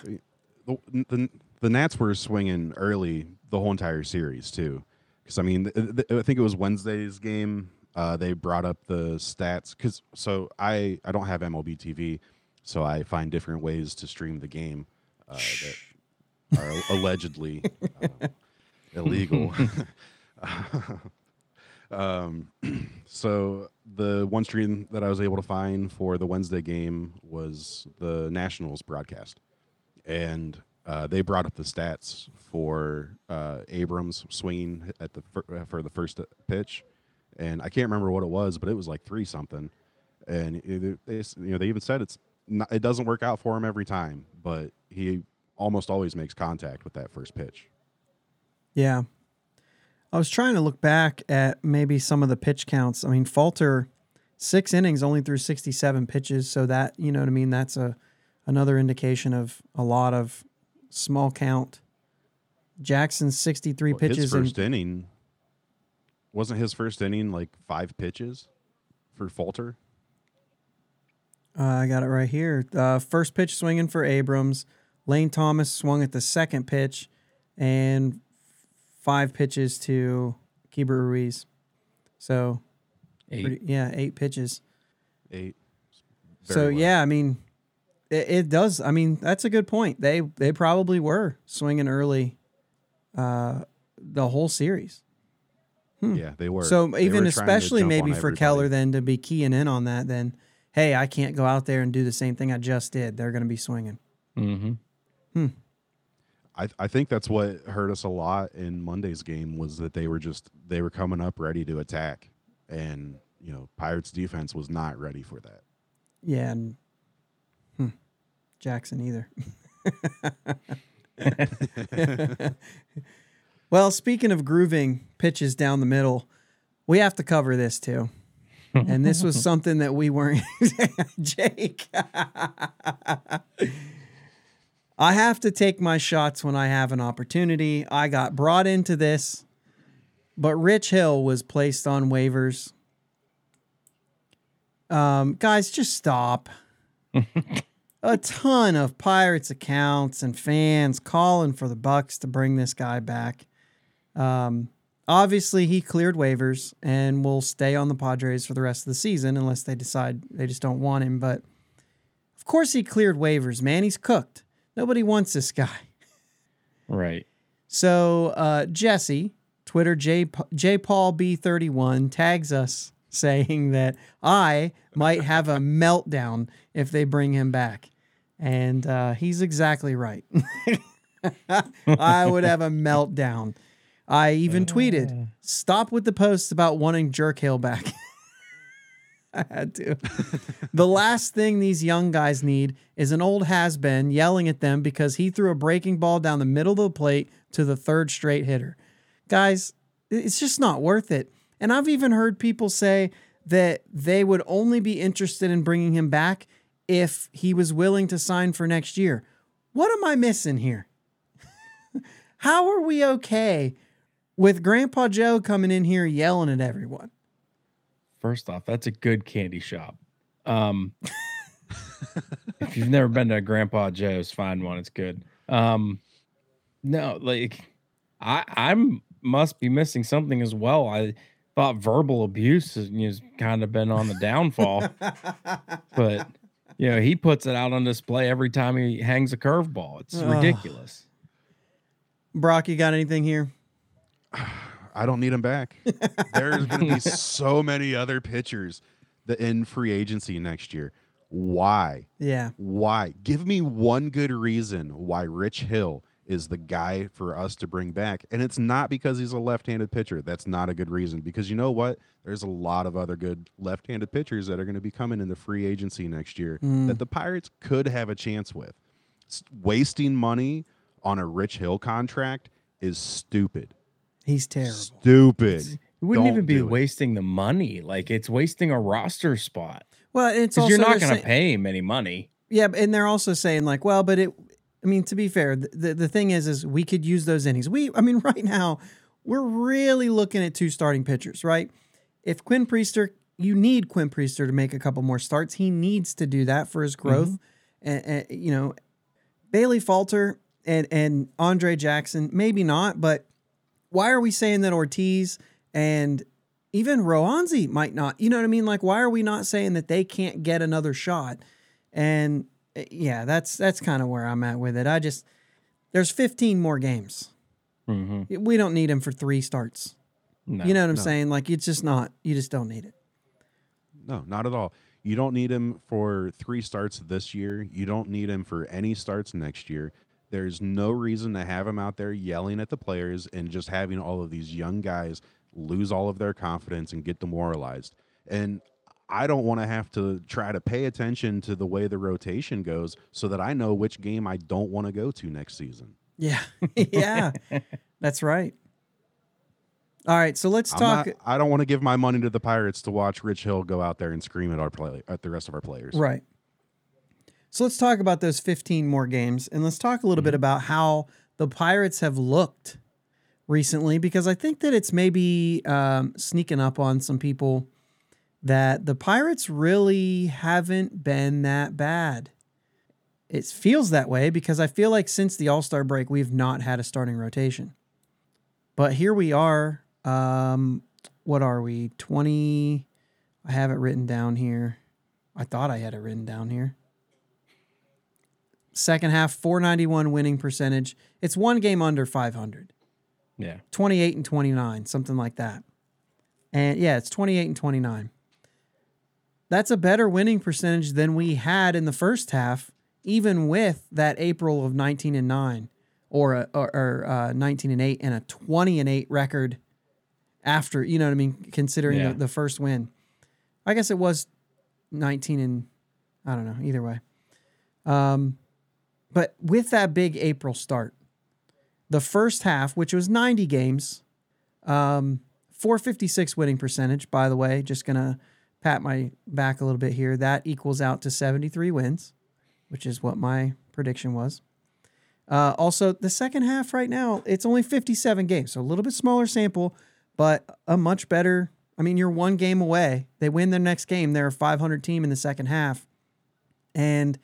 the, the, the Nats were swinging early the whole entire series too, because I mean, th- th- I think it was Wednesday's game. Uh, they brought up the stats because so I I don't have MLB TV, so I find different ways to stream the game uh, that are allegedly uh, illegal. um, so the one stream that I was able to find for the Wednesday game was the Nationals broadcast and uh, they brought up the stats for uh, Abrams swinging at the fir- uh, for the first pitch, and I can't remember what it was, but it was like three something. and it, they, you know they even said it's not, it doesn't work out for him every time, but he almost always makes contact with that first pitch. Yeah. I was trying to look back at maybe some of the pitch counts. I mean, Falter six innings only threw 67 pitches, so that, you know what I mean, that's a another indication of a lot of small count. Jackson's 63 Well, pitches his and first inning wasn't his first inning like five pitches for Falter. Uh, I got it right here. Uh, first pitch swinging for Abrams. Lane Thomas swung at the second pitch, and five pitches to Keibert Ruiz. So, Eight. pretty- yeah, eight pitches. Eight. so Very low. yeah, I mean, it, it does. I mean, that's a good point. They they probably were swinging early, uh, the whole series. yeah, they were. So They even were especially maybe for everybody. Keller then to be keying in on that, then hey, I can't go out there and do the same thing I just did. They're going to be swinging. Mm-hmm. I, I think that's what hurt us a lot in Monday's game was that they were just they were coming up ready to attack, and you know Pirates defense was not ready for that. Yeah, and hmm, Jackson either. well, speaking of grooving pitches down the middle, we have to cover this too. And this was something that we weren't Jake. I have to take my shots when I have an opportunity. I got brought into this, but Rich Hill was placed on waivers. Um, guys, just stop. A ton of Pirates accounts and fans calling for the Bucs to bring this guy back. Um, obviously, he cleared waivers and will stay on the Padres for the rest of the season unless they decide they just don't want him. But of course, he cleared waivers, man. He's cooked. Nobody wants this guy. Right. So uh, Jesse, Twitter J J Paul B thirty one tags us saying that I might have a meltdown if they bring him back, and uh, he's exactly right. I would have a meltdown. I even tweeted, "Stop with the posts about wanting Jerk Hill back." I had to. the last thing these young guys need is an old has been yelling at them because he threw a breaking ball down the middle of the plate to the third straight hitter. Guys, it's just not worth it. And I've even heard people say that they would only be interested in bringing him back if he was willing to sign for next year. What am I missing here? How are we okay with Grandpa Joe coming in here yelling at everyone? First off, that's a good candy shop. Um, if you've never been to a Grandpa Joe's, find one. It's good. Um, no, like I I'm must be missing something as well. I thought verbal abuse has, has kind of been on the downfall, but you know he puts it out on display every time he hangs a curveball. It's Ugh. ridiculous. Brock, you got anything here? I don't need him back. There's going to be so many other pitchers that in free agency next year. Why? Yeah. Why? Give me one good reason why Rich Hill is the guy for us to bring back. And it's not because he's a left-handed pitcher. That's not a good reason because you know what? There's a lot of other good left-handed pitchers that are going to be coming in the free agency next year hmm. that the Pirates could have a chance with. S- wasting money on a Rich Hill contract is stupid. He's terrible. Stupid. You wouldn't Don't even be do it. wasting the money. Like it's wasting a roster spot Well, it's because also you're not going to say- pay him any money. Yeah, and they're also saying like, well, but it. I mean, to be fair, the, the the thing is, is we could use those innings. We, I mean, right now we're really looking at two starting pitchers, right? If Quinn Priester, you need Quinn Priester to make a couple more starts. He needs to do that for his mm-hmm. growth. And, and you know, Bailey Falter and and Andre Jackson, maybe not, but why are we saying that Ortiz and even Roansy might not? You know what I mean? Like, why are we not saying that they can't get another shot? And yeah, that's that's kind of where I'm at with it. I just there's 15 more games. Mm-hmm. We don't need him for three starts. No. you know what I'm no. saying? Like, it's just not. You just don't need it. No, not at all. You don't need him for three starts this year. You don't need him for any starts next year. There's no reason to have him out there yelling at the players and just having all of these young guys lose all of their confidence and get demoralized. And I don't want to have to try to pay attention to the way the rotation goes so that I know which game I don't want to go to next season. Yeah. yeah. That's right. All right, so let's I'm talk not- I don't want to give my money to the Pirates to watch Rich Hill go out there and scream at our play at the rest of our players. Right. So let's talk about those 15 more games and let's talk a little bit about how the Pirates have looked recently because I think that it's maybe um, sneaking up on some people that the Pirates really haven't been that bad. It feels that way because I feel like since the All Star break, we've not had a starting rotation. But here we are. Um, what are we? 20. I have it written down here. I thought I had it written down here. Second half, 491 winning percentage. It's one game under 500. Yeah. 28 and 29, something like that. And yeah, it's 28 and 29. That's a better winning percentage than we had in the first half, even with that April of 19 and 9 or, a, or, or uh, 19 and 8 and a 20 and 8 record after, you know what I mean, considering Yeah. the, the first win. I guess it was 19 and I don't know, either way. Um, but with that big April start, the first half, which was 90 games, um, 456 winning percentage, by the way, just going to pat my back a little bit here. That equals out to 73 wins, which is what my prediction was. Uh, also, the second half right now, it's only 57 games, so a little bit smaller sample, but a much better. I mean, you're one game away. They win their next game. They're a 500 team in the second half. And,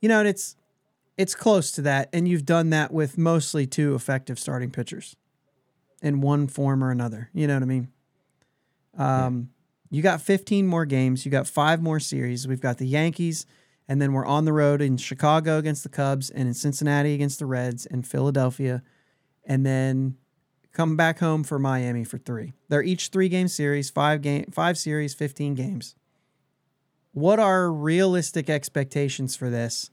you know, it's it's close to that. And you've done that with mostly two effective starting pitchers in one form or another. You know what I mean? Um, You got 15 more games. You got five more series. We've got the Yankees, and then we're on the road in Chicago against the Cubs, and in Cincinnati against the Reds, and Philadelphia, and then come back home for Miami for three. They're each three game series, five game, five series, 15 games. What are realistic expectations for this?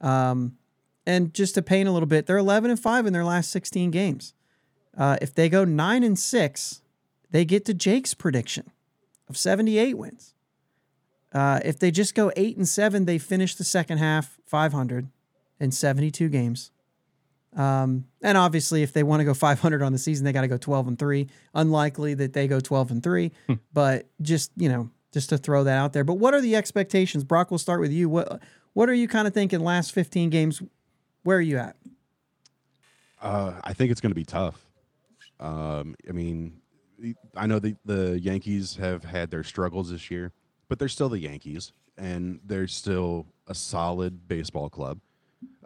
Um, and just to paint a little bit, they're 11 and 5 in their last 16 games. Uh, if they go 9 and 6, they get to Jake's prediction of 78 wins. Uh, if they just go 8 and 7, they finish the second half 500 in 72 games. Um, and obviously, if they want to go 500 on the season, they got to go 12 and 3. Unlikely that they go 12 and 3, but just, you know, just to throw that out there. But what are the expectations? Brock, we'll start with you. What what are you kind of thinking last 15 games? Where are you at? Uh, I think it's going to be tough. Um, I mean, I know the the Yankees have had their struggles this year, but they're still the Yankees, and they're still a solid baseball club.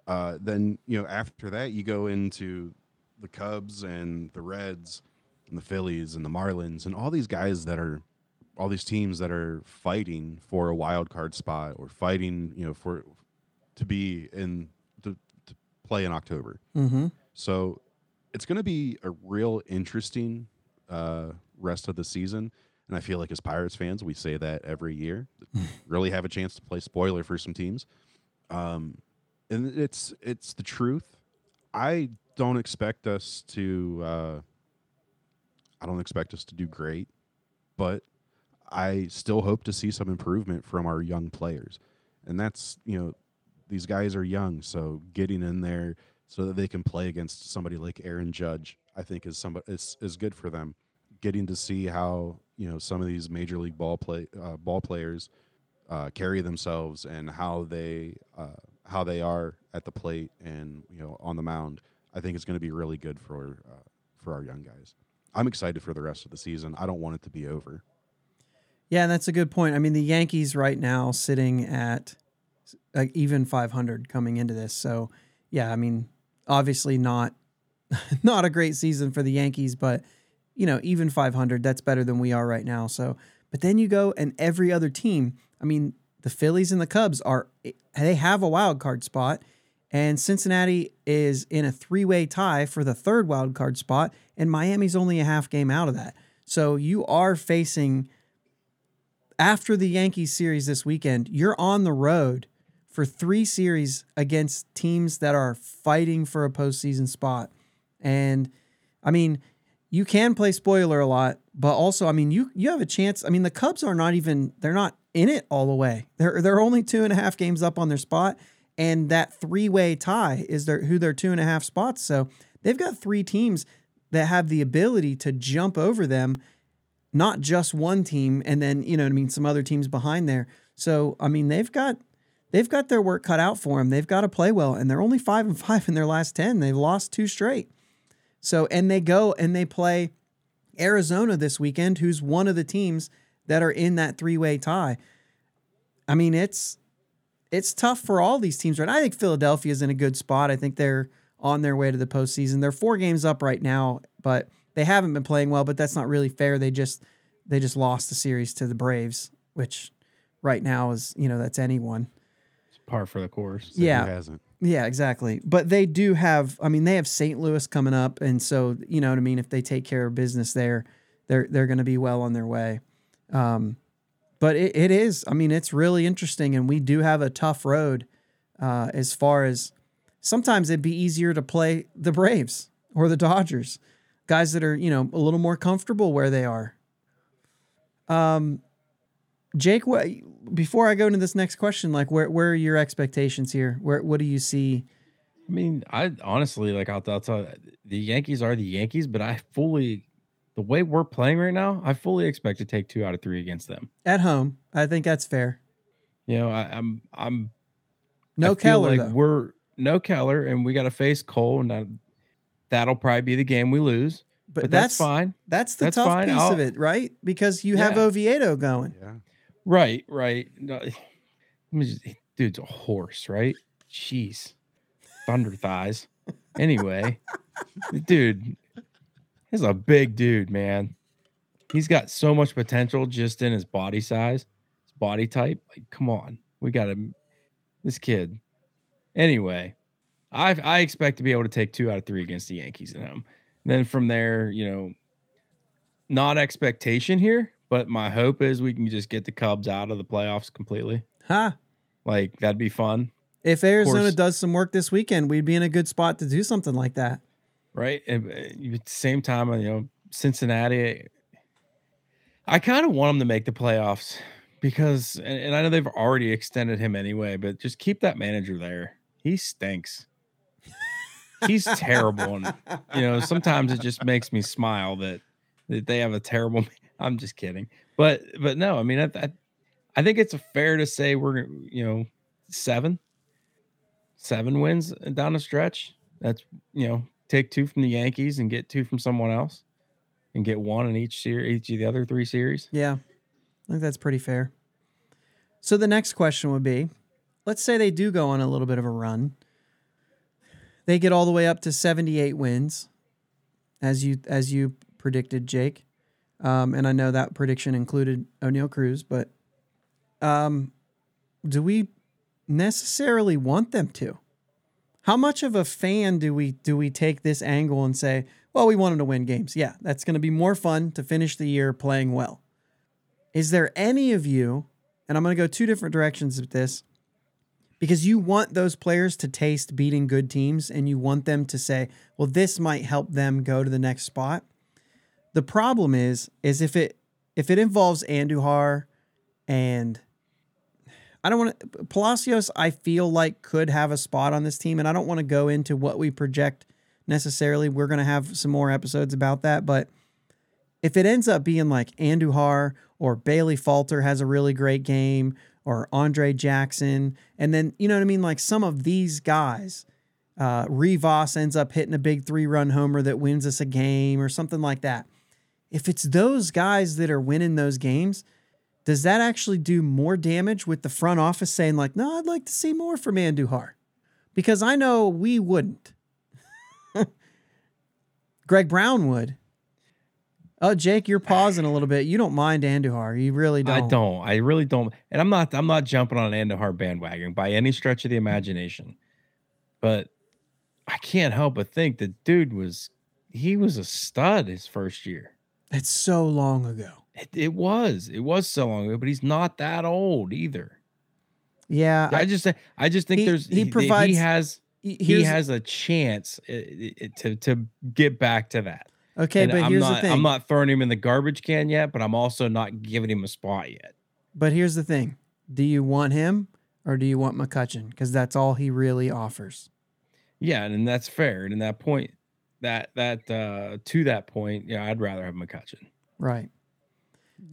Uh, then you know after that you go into the Cubs and the Reds and the Phillies and the Marlins and all these guys that are all these teams that are fighting for a wild card spot or fighting you know for to be in to, to play in October. Mm-hmm. So it's going to be a real interesting uh, rest of the season. And I feel like as Pirates fans, we say that every year. really have a chance to play spoiler for some teams. Um, and it's it's the truth. I don't expect us to. Uh, I don't expect us to do great, but I still hope to see some improvement from our young players. And that's you know these guys are young, so getting in there so that they can play against somebody like Aaron Judge, I think is somebody is is good for them. Getting to see how you know some of these major league ball play uh, ball players uh, carry themselves and how they uh, how they are at the plate and you know on the mound, I think it's going to be really good for uh, for our young guys. I'm excited for the rest of the season. I don't want it to be over. Yeah, that's a good point. I mean, the Yankees right now sitting at even 500 coming into this. So, yeah, I mean, obviously not not a great season for the Yankees, but you know, even 500, that's better than we are right now. So, but then you go and every other team, I mean, the Phillies and the Cubs are they have a wild card spot and Cincinnati is in a three-way tie for the third wild card spot and Miami's only a half game out of that. So, you are facing after the Yankees series this weekend, you're on the road for three series against teams that are fighting for a postseason spot. And I mean, you can play spoiler a lot, but also, I mean, you you have a chance. I mean, the Cubs are not even they're not in it all the way. They're they're only two and a half games up on their spot, and that three way tie is their who their two and a half spots. So they've got three teams that have the ability to jump over them, not just one team, and then you know I mean some other teams behind there. So I mean they've got they've got their work cut out for them. They've got to play well, and they're only five and five in their last ten. They've lost two straight. So and they go and they play Arizona this weekend, who's one of the teams that are in that three way tie. I mean, it's it's tough for all these teams right. I think Philadelphia is in a good spot. I think they're on their way to the postseason. They're four games up right now, but they haven't been playing well. But that's not really fair. They just they just lost the series to the Braves, which right now is you know that's anyone. It's par for the course. So Yeah. Hasn't? Yeah, exactly. But they do have I mean they have St. Louis coming up and so you know what I mean if they take care of business there they're they're going to be well on their way. Um but it, it is I mean it's really interesting and we do have a tough road uh as far as sometimes it'd be easier to play the Braves or the Dodgers. Guys that are, you know, a little more comfortable where they are. Um Jake, what before I go into this next question, like where where are your expectations here? Where what do you see? I mean, I honestly like I'll, I'll tell you, the Yankees are the Yankees, but I fully the way we're playing right now, I fully expect to take two out of three against them. At home, I think that's fair. You know, I, I'm I'm No I Keller like though. we're no Keller, and we got to face Cole, and that, that'll probably be the game we lose. but, But, that's that's, fine. That's the That's tough fine. piece I'll- of it, right? Because you have Oviedo going. Yeah. Right, right. No, eh, let me just, eh, dude's a horse, right? Jeez, thunder thighs. Anyway, dude, he's a big dude, man. He's got so much potential just in his body size, his body type. Like, come on, we got him. This kid. Anyway, I I expect to be able to take two out of three against the Yankees at home. then from there, you know, not expectation here, but my hope is we can just get the Cubs out of the playoffs completely. Huh. Like that'd be fun, If Arizona does some work this weekend, we'd be in a good spot to do something like that. right? And uh, at the same time, you know, Cincinnati. I kind of want them to make the playoffs because, and, and I know they've already extended him anyway, but just keep that manager there. He stinks. He's terrible, and you know sometimes it just makes me smile that that they have a terrible. I'm just kidding, but but no, I mean I I, I think it's fair to say we're you know seven seven wins down the stretch. That's you know take two from the Yankees and get two from someone else, and get one in each series, each of the other three series. Yeah. I think that's pretty fair. So the next question would be let's say they do go on a little bit of a run. They get all the way up to 78 wins as you as you predicted, Jake. Um, and I know that prediction included O'Neill Cruz, but um, do we necessarily want them to? How much of a fan do we do we take this angle and say, well, we want them to win games? Yeah, that's going to be more fun to finish the year playing well. Is there any of you, and I'm going to go two different directions with this, because you want those players to taste beating good teams and you want them to say, well, this might help them go to the next spot. The problem is, is if it if it involves Andujar and I don't want to Palacios, I feel like could have a spot on this team, and I don't want to go into what we project necessarily. We're going to have some more episodes about that, but if it ends up being like Andujar or Bailey Falter has a really great game or Andre Jackson, and then you know what I mean, like some of these guys, uh, ends up hitting a big three run homer that wins us a game or something like that. If it's those guys that are winning those games, does that actually do more damage with the front office saying like, no, I'd like to see more from Andujar? Because I know we wouldn't. Greg Brown would. Oh, Jake, you're pausing a little bit. You don't mind Andujar. You really don't. I don't. I really don't. And I'm not. I'm not jumping on an Andujar bandwagon by any stretch of the imagination. But I can't help but think the dude was. He was a stud his first year. It's so long ago. It, it was. It was so long ago, but he's not that old either. Yeah. I just. I just think He- there's. he provides- He has. he, has a chance uh, uh, to to get back to that. okay, And but I'm here's not, the thing. I'm not throwing him in the garbage can yet, but I'm also not giving him a spot yet. But here's the thing: Do you want him or do you want McCutcheon? Because that's all he really offers. Yeah, and that's fair. And in that point, that that uh to that point, yeah, I'd rather have McCutcheon. Right.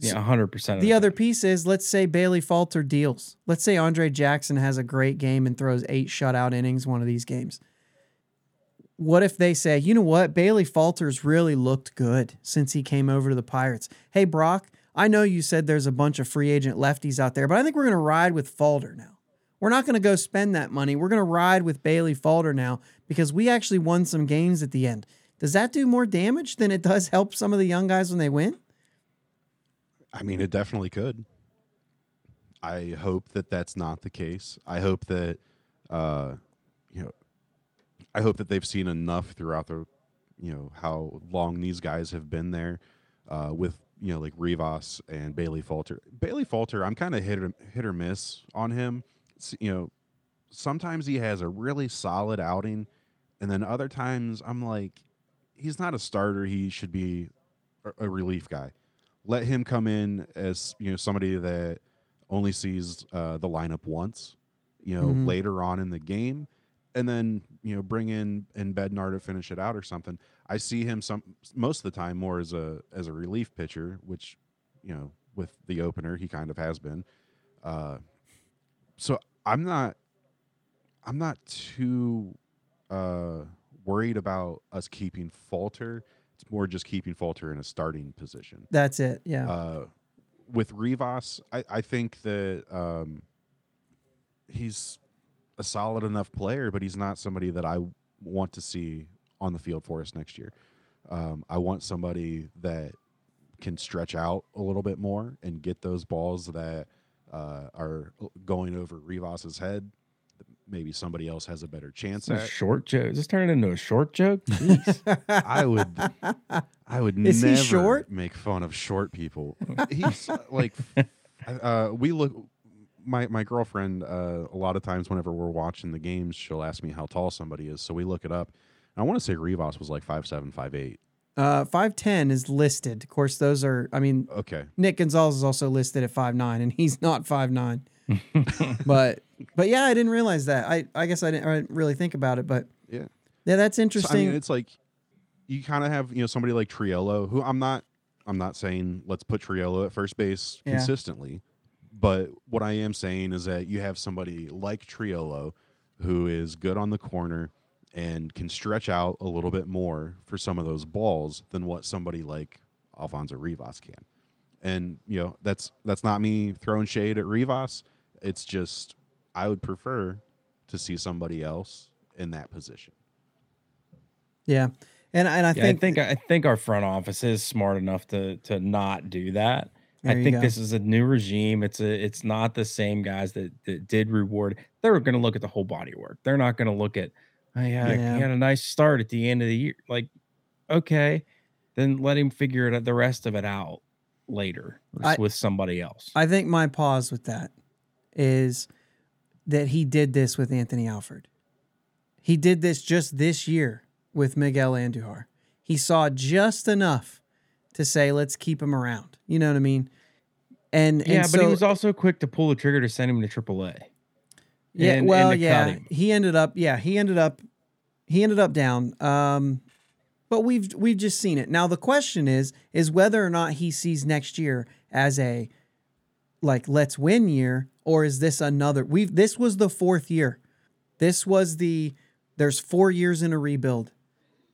Yeah, hundred percent. The other piece is let's say Bailey Falter deals. Let's say Andre Jackson has a great game and throws eight shutout innings one of these games. What if they say, you know what, Bailey Falter's really looked good since he came over to the Pirates? Hey, Brock, I know you said there's a bunch of free agent lefties out there, but I think we're going to ride with Falter now. We're not going to go spend that money. We're going to ride with Bailey Falter now because we actually won some games at the end. Does that do more damage than it does help some of the young guys when they win? I mean, it definitely could. I hope that that's not the case. I hope that, uh, you know, I hope that they've seen enough throughout the, you know, how long these guys have been there, uh, with you know like Rivas and Bailey Falter. Bailey Falter, I'm kind of hit or, hit or miss on him. You know, sometimes he has a really solid outing, and then other times I'm like, he's not a starter. He should be a, relief guy let him come in as you know somebody that only sees uh, the lineup once, you know, Mhm. later on in the game, and then you know bring in in Bednar to finish it out or something. I see him some most of the time more as a as a relief pitcher, which you know with the opener he kind of has been. Uh, so I'm not I'm not too uh, worried about us keeping Falter. It's more just keeping Falter in a starting position. That's it. Yeah. Uh, with Rivas, I, I think that um, he's a solid enough player, but he's not somebody that I want to see on the field for us next year. Um, I want somebody that can stretch out a little bit more and get those balls that uh, are going over Rivas's head. Maybe somebody else has a better chance a at. short joke. Is this turning into a short joke? I would, I would Is he never short? make fun of short people. He's uh, like, uh, we look. My my girlfriend. Uh, a lot of times, whenever we're watching the games, she'll ask me how tall somebody is. So we look it up. And I want to say Rivas was like five seven, five eight. Uh, five ten is listed. Of course, those are. I mean, Okay, Nick Gonzalez is also listed at five nine, and he's not five nine. but but yeah, I didn't realize that. I I guess I didn't, I didn't really think about it, but yeah. yeah, that's So, I interesting. mean, it's like you kind of have you know somebody like Triolo, who I'm not. I'm not saying let's put Triolo at first base Yeah. consistently, but what I am saying is that you have somebody like Triolo, who is good on the corner and can stretch out a little bit more for some of those balls than what somebody like Alfonso Rivas can. And you know that's that's not me throwing shade at Rivas. It's just I would prefer to see somebody else in that position. yeah, and and I Yeah, think I think I think our front office is smart enough to to not do that. There I think go. this is a new regime. It's a it's not the same guys that, that did reward. They're going to look at the whole body work. They're not going to look at, oh, yeah, Yeah. he had a nice start at the end of the year. Like, okay, then let him figure it, the rest of it out later I- with somebody else. I think my pause with that is that he did this with Anthony Alford. He did this just this year with Miguel Andujar. He saw just enough to say, let's keep him around. You know what I mean? And yeah, and but he was also quick to pull the trigger to send him to AAA. yeah, and- and well, cut yeah, he ended up, yeah, he ended up, he ended up down. Um, but we've we've just seen it. Now the question is, is whether or not he sees next year as a like let's win year, or is this another? We've this was the fourth year. This was the there's four years in a rebuild.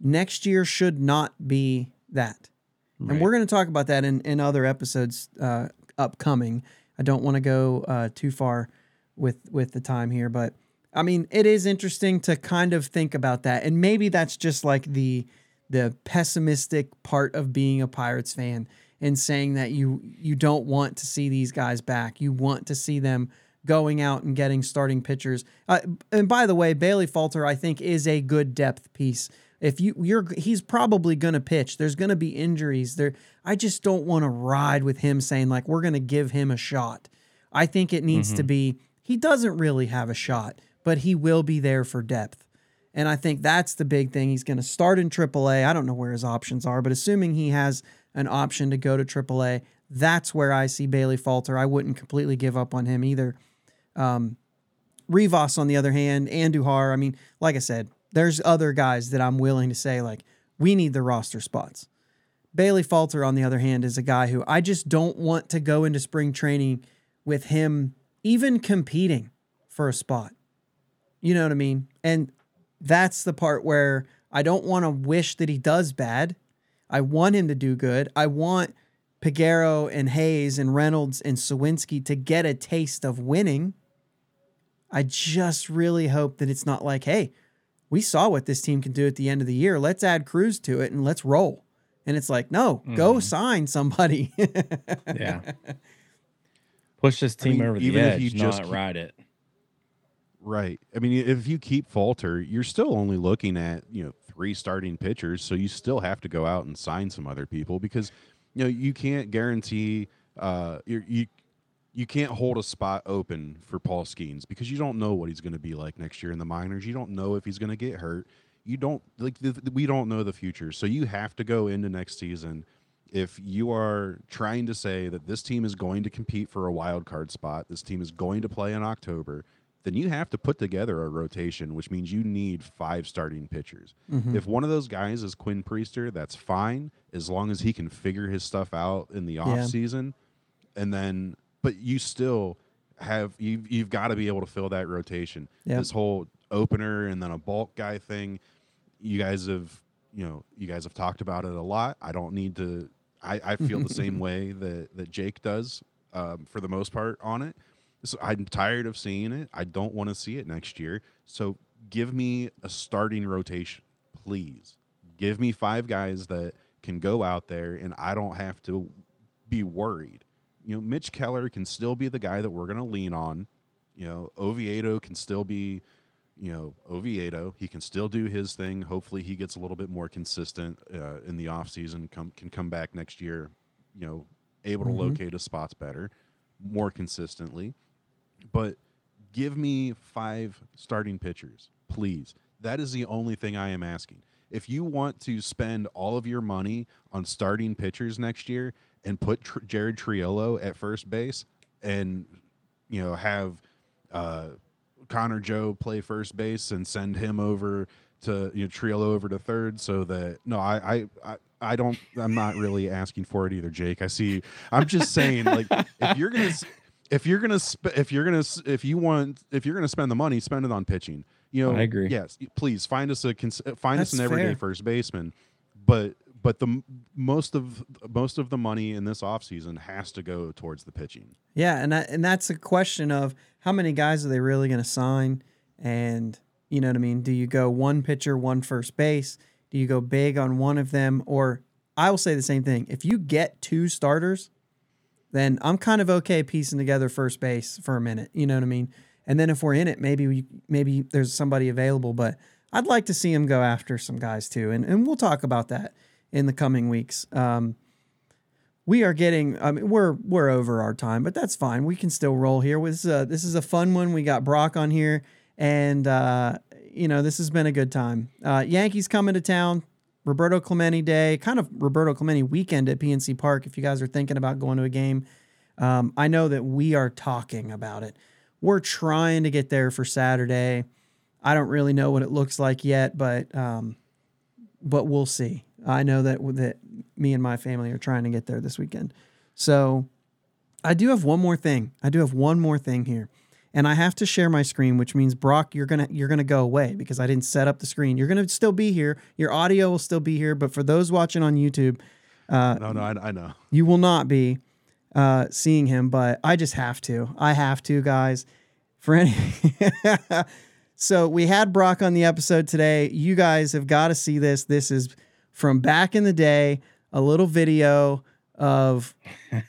Next year should not be that. And we're going to talk about that in, in other episodes uh, upcoming. I don't want to go uh, too far with with the time here, but I mean, it is interesting to kind of think about that, and maybe that's just like the the pessimistic part of being a Pirates fan and saying that you you don't want to see these guys back. You want to see them going out and getting starting pitchers. Uh, and by the way, Bailey Falter, I think, is a good depth piece. If you you're he's probably going to pitch. There's going to be injuries. There I just don't want to ride with him saying like we're going to give him a shot. I think it needs to be he doesn't really have a shot, but he will be there for depth. And I think that's the big thing. He's going to start in AAA. I don't know where his options are, but assuming he has an option to go to AAA, That's where I see Bailey falter. I wouldn't completely give up on him either. Um, Rivas, on the other hand, Andujar. I mean, like I said, there's other guys that I'm willing to say like we need the roster spots. Bailey Falter, on the other hand, is a guy who I just don't want to go into spring training with him even competing for a spot. You know what I mean? And that's the part where I don't want to wish that he does bad. I want him to do good. I want Peguero and Hayes and Reynolds and Suwinski to get a taste of winning. I just really hope that it's not like, hey, we saw what this team can do at the end of the year. Let's add Cruz to it and let's roll. And it's like, no, mm. go sign somebody. yeah. Push this team I mean, over the edge, if you just not keep, ride it. Right. I mean, if you keep Falter, you're still only looking at, you know, three starting pitchers. So you still have to go out and sign some other people because, you know, you can't guarantee uh you you can't hold a spot open for Paul Skenes because you don't know what he's going to be like next year in the minors. You don't know if he's going to get hurt you don't like we don't know the future. So you have to go into next season if you are trying to say that this team is going to compete for a wild card spot, this team is going to play in October, then you have to put together a rotation, which means you need five starting pitchers. Mm-hmm. If one of those guys is Quinn Priester, that's fine as long as he can figure his stuff out in the off yeah. season. And then but you still have you you've got to be able to fill that rotation. Yep. This whole opener and then a bulk guy thing you guys have you know you guys have talked about it a lot. I don't need to. I, I feel the same way that that Jake does um, for the most part on it. So I'm tired of seeing it. I don't want to see it next year. So give me a starting rotation, please. Give me five guys that can go out there and I don't have to be worried. You know, Mitch Keller can still be the guy that we're going to lean on. You know, Oviedo can still be you know, Oviedo. He can still do his thing. Hopefully, he gets a little bit more consistent uh, in the offseason, come, can come back next year, you know, able mm-hmm. to locate his spots better, more consistently. But give me five starting pitchers, please. That is the only thing I am asking. If you want to spend all of your money on starting pitchers next year and put Tr- Jared Triolo at first base and, you know, have. Uh, Connor Joe play first base and send him over to you know Triolo over to third so that no I, I I I don't I'm not really asking for it either Jake I see I'm just saying like if you're gonna if you're gonna sp- if you're gonna if you want if you're gonna spend the money spend it on pitching you know I agree yes please find us a uh, find That's us an everyday fair. first baseman but but the most of most of the money in this offseason has to go towards the pitching. Yeah, and that, and that's a question of how many guys are they really going to sign and you know what I mean? Do you go one pitcher, one first base? Do you go big on one of them or I will say the same thing. If you get two starters, then I'm kind of okay piecing together first base for a minute, you know what I mean? And then if we're in it, maybe we maybe there's somebody available, but I'd like to see him go after some guys too. And and we'll talk about that in the coming weeks. Um, we are getting. I mean, we're we're over our time, but that's fine. We can still roll here. With uh, this is a fun one. We got Brock on here, and uh, you know this has been a good time. Uh, Yankees coming to town. Roberto Clemente Day, kind of Roberto Clemente weekend at PNC Park. If you guys are thinking about going to a game, um, I know that we are talking about it. We're trying to get there for Saturday. I don't really know what it looks like yet, but um, but we'll see. I know that that me and my family are trying to get there this weekend. So I do have one more thing. I do have one more thing here. And I have to share my screen, which means Brock, you're gonna you're gonna go away because I didn't set up the screen. You're gonna still be here. Your audio will still be here, but for those watching on YouTube, uh, no, no, I, I know you will not be uh, seeing him. But I just have to. I have to, guys. For any, so we had Brock on the episode today. You guys have got to see this. This is from back in the day, a little video of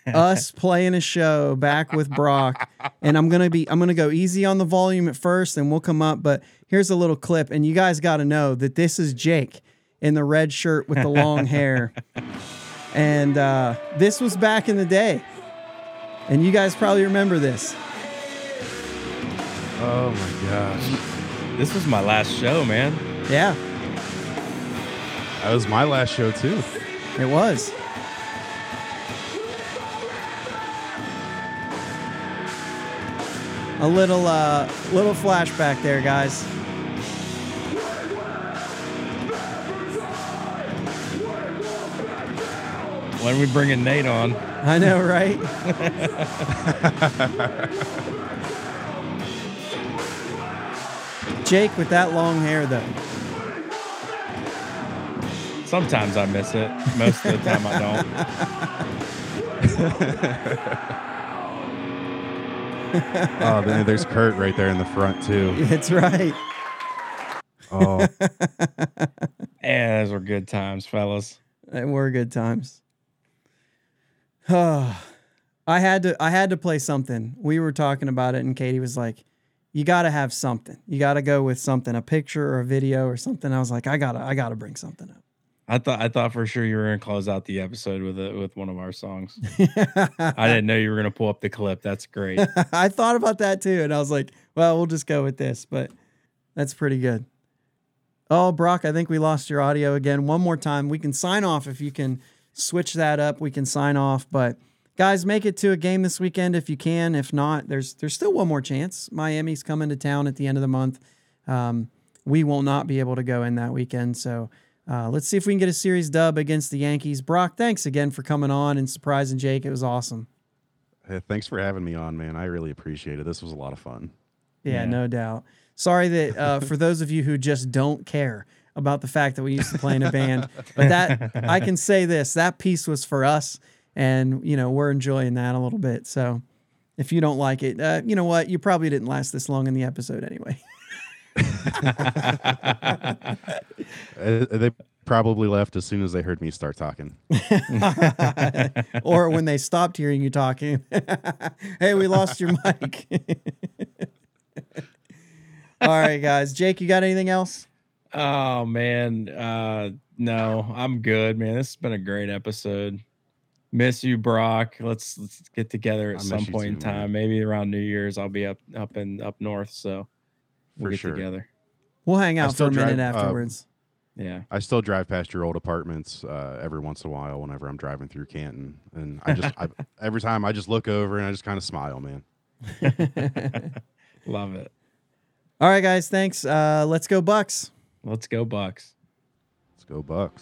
us playing a show back with Brock. And I'm gonna be I'm gonna go easy on the volume at first and we'll come up. But here's a little clip, and you guys gotta know that this is Jake in the red shirt with the long hair. And uh, this was back in the day. And you guys probably remember this. Oh my gosh. This was my last show, man. Yeah. That was my last show too. It was. A little uh, little flashback there, guys. When are we bringing Nate on? I know, right? Jake with that long hair, though. Sometimes I miss it. Most of the time I don't. Oh, then there's Kurt right there in the front too. It's right. Oh, Yeah, those were good times, fellas. They were good times. I had to I had to play something. We were talking about it and Katie was like, "You got to have something. You got to go with something, a picture or a video or something." I was like, "I got to I got to bring something up." I thought I thought for sure you were gonna close out the episode with it with one of our songs. I didn't know you were gonna pull up the clip. That's great. I thought about that too and I was like, "Well, we'll just go with this." But that's pretty good. Oh, Brock, I think we lost your audio again. One more time. We can sign off if you can switch that up. We can sign off, but guys, make it to a game this weekend if you can. If not, there's there's still one more chance. Miami's coming to town at the end of the month. Um, we will not be able to go in that weekend, so uh, let's see if we can get a series dub against the Yankees. Brock, thanks again for coming on and surprising Jake. It was awesome. Hey, thanks for having me on, man. I really appreciate it. This was a lot of fun. Yeah, Yeah. no doubt. Sorry that uh, for those of you who just don't care about the fact that we used to play in a band, but that I can say this: that piece was for us, and you know we're enjoying that a little bit. So if you don't like it, uh, you know what? You probably didn't last this long in the episode anyway. Uh, they probably left as soon as they heard me start talking. or when they stopped hearing you talking, hey, we lost your mic. All right, guys. Jake, you got anything else? oh man, uh, no, I'm good, man. This has been a great episode. Miss you, Brock. Let's let's get together at I some you point in too, man. time. Maybe around New Year's, I'll be up up in up north, so we'll For get sure. together. We'll hang out for still a minute drive, uh, afterwards. Yeah. I still drive past your old apartments uh, every once in a while whenever I'm driving through Canton, and I just I, every time I just look over and I just kind of smile, man. Love it. All right, guys. Thanks. Uh, let's go, Bucs. Let's go, Bucs. Let's go Bucs.